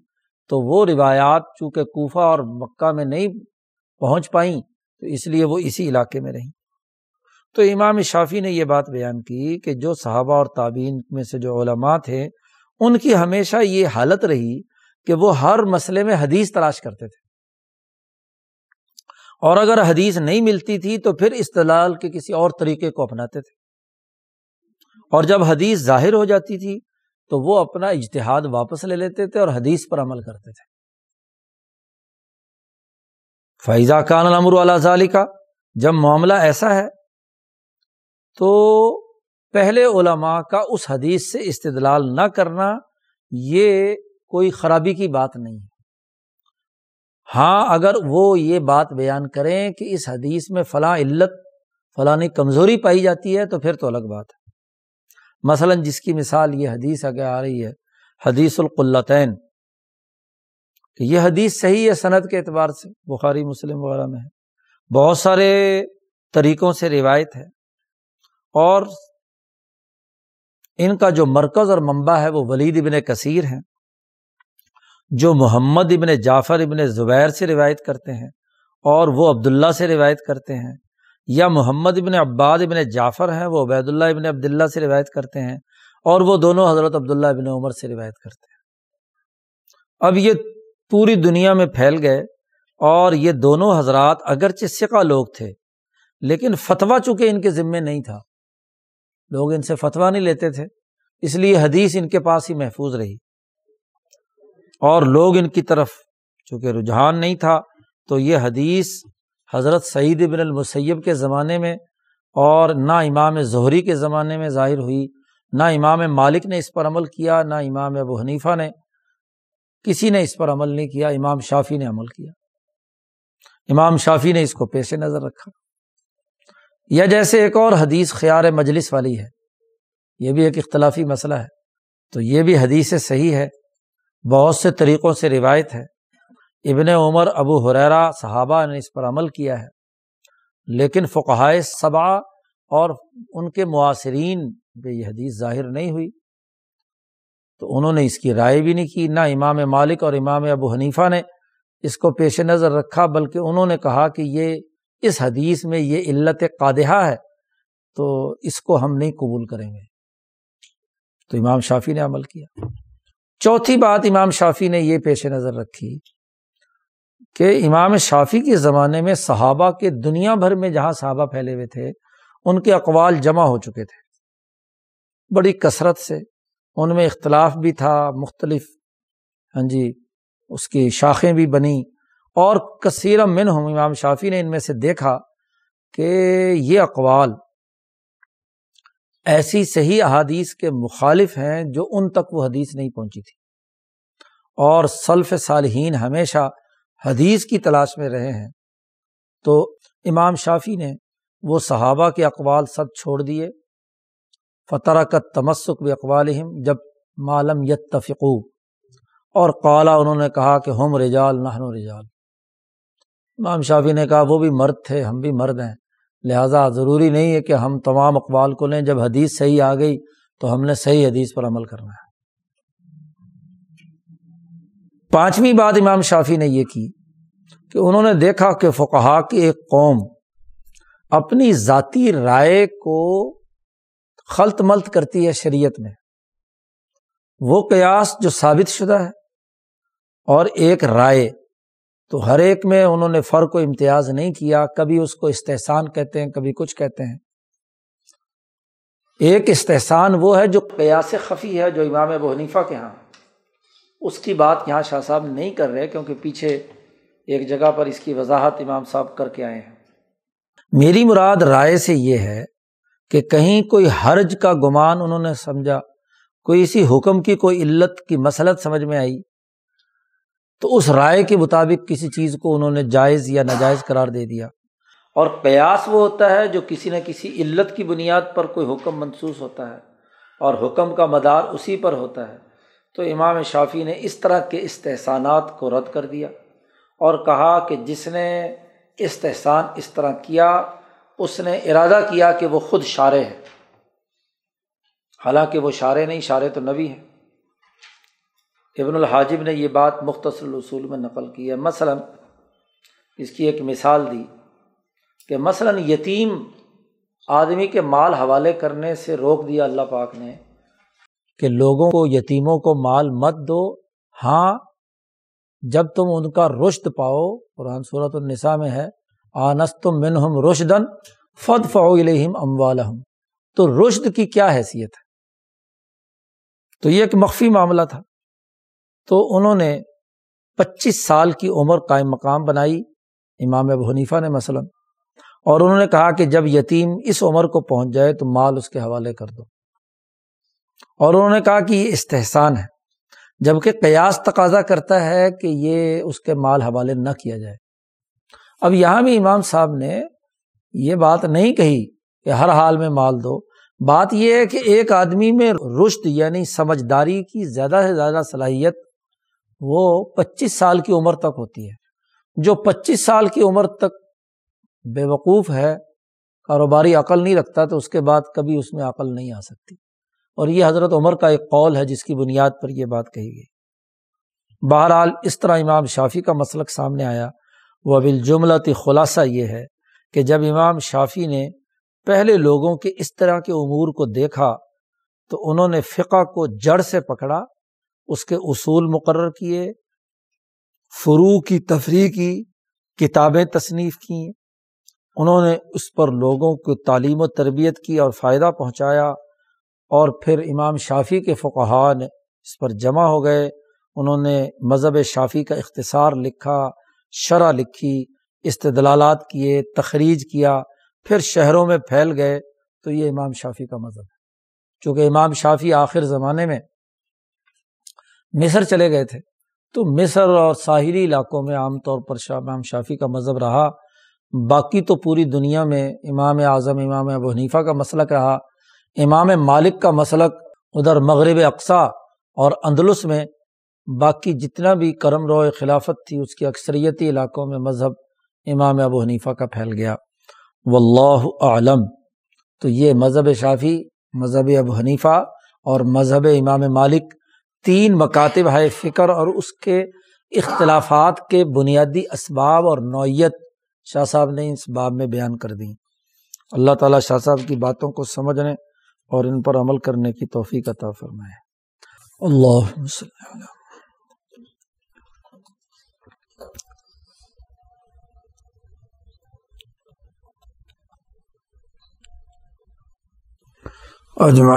تو وہ روایات چونکہ کوفہ اور مکہ میں نہیں پہنچ پائیں تو اس لیے وہ اسی علاقے میں رہیں۔ تو امام شافی نے یہ بات بیان کی کہ جو صحابہ اور تعبین میں سے جو علماء تھے ان کی ہمیشہ یہ حالت رہی کہ وہ ہر مسئلے میں حدیث تلاش کرتے تھے۔ اور اگر حدیث نہیں ملتی تھی تو پھر استدلال کے کسی اور طریقے کو اپناتے تھے۔ اور جب حدیث ظاہر ہو جاتی تھی تو وہ اپنا اجتہاد واپس لے لیتے تھے اور حدیث پر عمل کرتے تھے۔ فیضا کان امر اللہ کا جب معاملہ ایسا ہے تو پہلے علماء کا اس حدیث سے استدلال نہ کرنا یہ کوئی خرابی کی بات نہیں ہے۔ ہاں اگر وہ یہ بات بیان کریں کہ اس حدیث میں فلاں علت فلانی کمزوری پائی جاتی ہے تو پھر تو الگ بات ہے۔ مثلاً جس کی مثال یہ حدیث آگے آ رہی ہے، حدیث القلطین کہ یہ حدیث صحیح ہے صنعت کے اعتبار سے، بخاری، مسلم وغیرہ میں ہے۔ بہت سارے طریقوں سے روایت ہے۔ اور ان کا جو مرکز اور منبع ہے وہ ولید ابن کثیر ہیں، جو محمد ابن جعفر ابن زبیر سے روایت کرتے ہیں اور وہ عبداللہ سے روایت کرتے ہیں، یا محمد ابن عباد ابن جعفر ہیں، وہ عبید اللہ ابن عبداللہ سے روایت کرتے ہیں اور وہ دونوں حضرت عبداللہ ابن عمر سے روایت کرتے ہیں۔ اب یہ پوری دنیا میں پھیل گئے اور یہ دونوں حضرات اگرچہ سکا لوگ تھے، لیکن فتویٰ چونکہ ان کے ذمے نہیں تھا لوگ ان سے فتویٰ نہیں لیتے تھے۔ اس لیے حدیث ان کے پاس ہی محفوظ رہی۔ اور لوگ ان کی طرف، چونکہ رجحان نہیں تھا، تو یہ حدیث حضرت سعید بن المسیب کے زمانے میں اور نہ امام ظہری کے زمانے میں ظاہر ہوئی۔ نہ امام مالک نے اس پر عمل کیا، نہ امام ابو حنیفہ نے، کسی نے اس پر عمل نہیں کیا، امام شافی نے عمل کیا۔ امام شافی نے اس کو پیش نظر رکھا۔ یا جیسے ایک اور حدیث خیار مجلس والی ہے، یہ بھی ایک اختلافی مسئلہ ہے۔ تو یہ بھی حدیث صحیح ہے، بہت سے طریقوں سے روایت ہے۔ ابن عمر، ابو حریرا صحابہ نے اس پر عمل کیا ہے۔ لیکن فقہائے صبا اور ان کے معاصرین پہ یہ حدیث ظاہر نہیں ہوئی۔ تو انہوں نے اس کی رائے بھی نہیں کی، نہ امام مالک اور امام ابو حنیفہ نے اس کو پیش نظر رکھا، بلکہ انہوں نے کہا کہ یہ اس حدیث میں یہ علت قادحہ ہے، تو اس کو ہم نہیں قبول کریں گے۔ تو امام شافی نے عمل کیا۔ چوتھی بات امام شافی نے یہ پیش نظر رکھی کہ امام شافی کے زمانے میں صحابہ کے دنیا بھر میں جہاں صحابہ پھیلے ہوئے تھے، ان کے اقوال جمع ہو چکے تھے۔ بڑی کثرت سے، ان میں اختلاف بھی تھا، مختلف ہاں جی اس کی شاخیں بھی بنی اور کثیر من ہوں امام شافی نے ان میں سے دیکھا کہ یہ اقوال ایسی صحیح احادیث کے مخالف ہیں جو ان تک وہ حدیث نہیں پہنچی تھی۔ اور سلف صالحین ہمیشہ حدیث کی تلاش میں رہے ہیں۔ تو امام شافی نے وہ صحابہ کے اقوال سب چھوڑ دیے۔ فتح کا تمسک بھی اقوال جب معلوم یتفقو اور قالا انہوں نے کہا کہ ہم رجال نہن رجال۔ امام شافی نے کہا، وہ بھی مرد تھے، ہم بھی مرد ہیں۔ لہٰذا ضروری نہیں ہے کہ ہم تمام اقوال کو لیں۔ جب حدیث صحیح آ گئی تو ہم نے صحیح حدیث پر عمل کرنا ہے۔ پانچویں بات امام شافی نے یہ کی کہ انہوں نے دیکھا کہ فقہا کی ایک قوم اپنی ذاتی رائے کو خلط ملت کرتی ہے شریعت میں۔ وہ قیاس جو ثابت شدہ ہے اور ایک رائے تو ہر ایک میں انہوں نے فرق و امتیاز نہیں کیا، کبھی اس کو استحسان کہتے ہیں، کبھی کچھ کہتے ہیں۔ ایک استحسان وہ ہے جو قیاس خفی ہے جو امام ابو حنیفہ کے یہاں اس کی بات یہاں شاہ صاحب نہیں کر رہے کیونکہ پیچھے ایک جگہ پر اس کی وضاحت امام صاحب کر کے آئے ہیں۔ میری مراد رائے سے یہ ہے کہ کہیں کوئی حرج کا گمان انہوں نے سمجھا، کوئی اسی حکم کی، کوئی علت کی مسلط سمجھ میں آئی۔ تو اس رائے کے مطابق کسی چیز کو انہوں نے جائز یا ناجائز قرار دے دیا۔ اور قیاس وہ ہوتا ہے جو کسی نہ کسی علت کی بنیاد پر کوئی حکم منسوس ہوتا ہے اور حکم کا مدار اسی پر ہوتا ہے۔ تو امام شافی نے اس طرح کے استحسانات کو رد کر دیا اور کہا کہ جس نے استحسان اس طرح کیا، اس نے ارادہ کیا کہ وہ خود شارے ہے۔ حالانکہ وہ شارے نہیں شارے تو نبی ہیں۔ ابن الحاجب نے یہ بات مختصر اصول میں نقل کی ہے۔ مثلاً اس کی ایک مثال دی کہ مثلاً یتیم آدمی کے مال حوالے کرنے سے روک دیا اللہ پاک نے کہ لوگوں کو، یتیموں کو مال مت دو۔ ہاں جب تم ان کا رشت پاؤ، قرآن صورت النساء میں ہے آنس تم من ہم رشدن فد فعلم اموال تو رشد کی کیا حیثیت ہے؟ تو یہ ایک مخفی معاملہ تھا۔ تو انہوں نے پچیس سال کی عمر قائم مقام بنائی، امام ابو حنیفہ نے مثلاً۔ اور انہوں نے کہا کہ جب یتیم اس عمر کو پہنچ جائے تو مال اس کے حوالے کر دو۔ اور انہوں نے کہا کہ یہ استحسان ہے، جبکہ قیاس تقاضا کرتا ہے کہ یہ اس کے مال حوالے نہ کیا جائے۔ اب یہاں بھی امام صاحب نے یہ بات نہیں کہی کہ ہر حال میں مال دو۔ بات یہ ہے کہ ایک آدمی میں رشت یعنی سمجھداری کی زیادہ سے زیادہ صلاحیت وہ پچیس سال کی عمر تک ہوتی ہے۔ جو پچیس سال کی عمر تک بے وقوف ہے، کاروباری عقل نہیں رکھتا، تو اس کے بعد کبھی اس میں عقل نہیں آ سکتی۔ اور یہ حضرت عمر کا ایک قول ہے، جس کی بنیاد پر یہ بات کہی گئی۔ بہرحال، اس طرح امام شافی کا مسلک سامنے آیا۔ وہ بالجملتی خلاصہ یہ ہے کہ جب امام شافی نے پہلے لوگوں کے اس طرح کے امور کو دیکھا، تو انہوں نے فقہ کو جڑ سے پکڑا اس کے اصول مقرر کیے فرو کی تفریح کی، کتابیں تصنیف کیں۔ انہوں نے اس پر لوگوں کو تعلیم و تربیت کی اور فائدہ پہنچایا اور پھر امام شافی کے فقہ نے اس پر جمع ہو گئے۔ انہوں نے مذہب شافی کا اختصار لکھا، شرح لکھی، استدلالات کیے، تخریج کیا، پھر شہروں میں پھیل گئے۔ تو یہ امام شافی کا مذہب ہے۔ چونکہ امام شافی آخر زمانے میں مصر چلے گئے تھے۔ تو مصر اور ساحلی علاقوں میں عام طور پر شاہ امام شافی کا مذہب رہا۔ باقی تو پوری دنیا میں امام اعظم، امام ابو حنیفہ کا مسلک رہا۔ امام مالک کا مسلک ادھر مغرب اقسا اور اندلس میں۔ باقی جتنا بھی کرم رو خلافت تھی، اس کی اکثریتی علاقوں میں مذہب امام ابو حنیفہ کا پھیل گیا۔ واللہ اعلم۔ تو یہ مذہب شافی، مذہب ابو حنیفہ اور مذہب امام مالک تین مکاتب ہے فکر اور اس کے اختلافات کے بنیادی اسباب اور نوعیت۔ شاہ صاحب نے اس باب میں بیان کر دی۔ اللہ تعالیٰ شاہ صاحب کی باتوں کو سمجھنے اور ان پر عمل کرنے کی توفیق عطا فرمائے۔ اللہ اجمع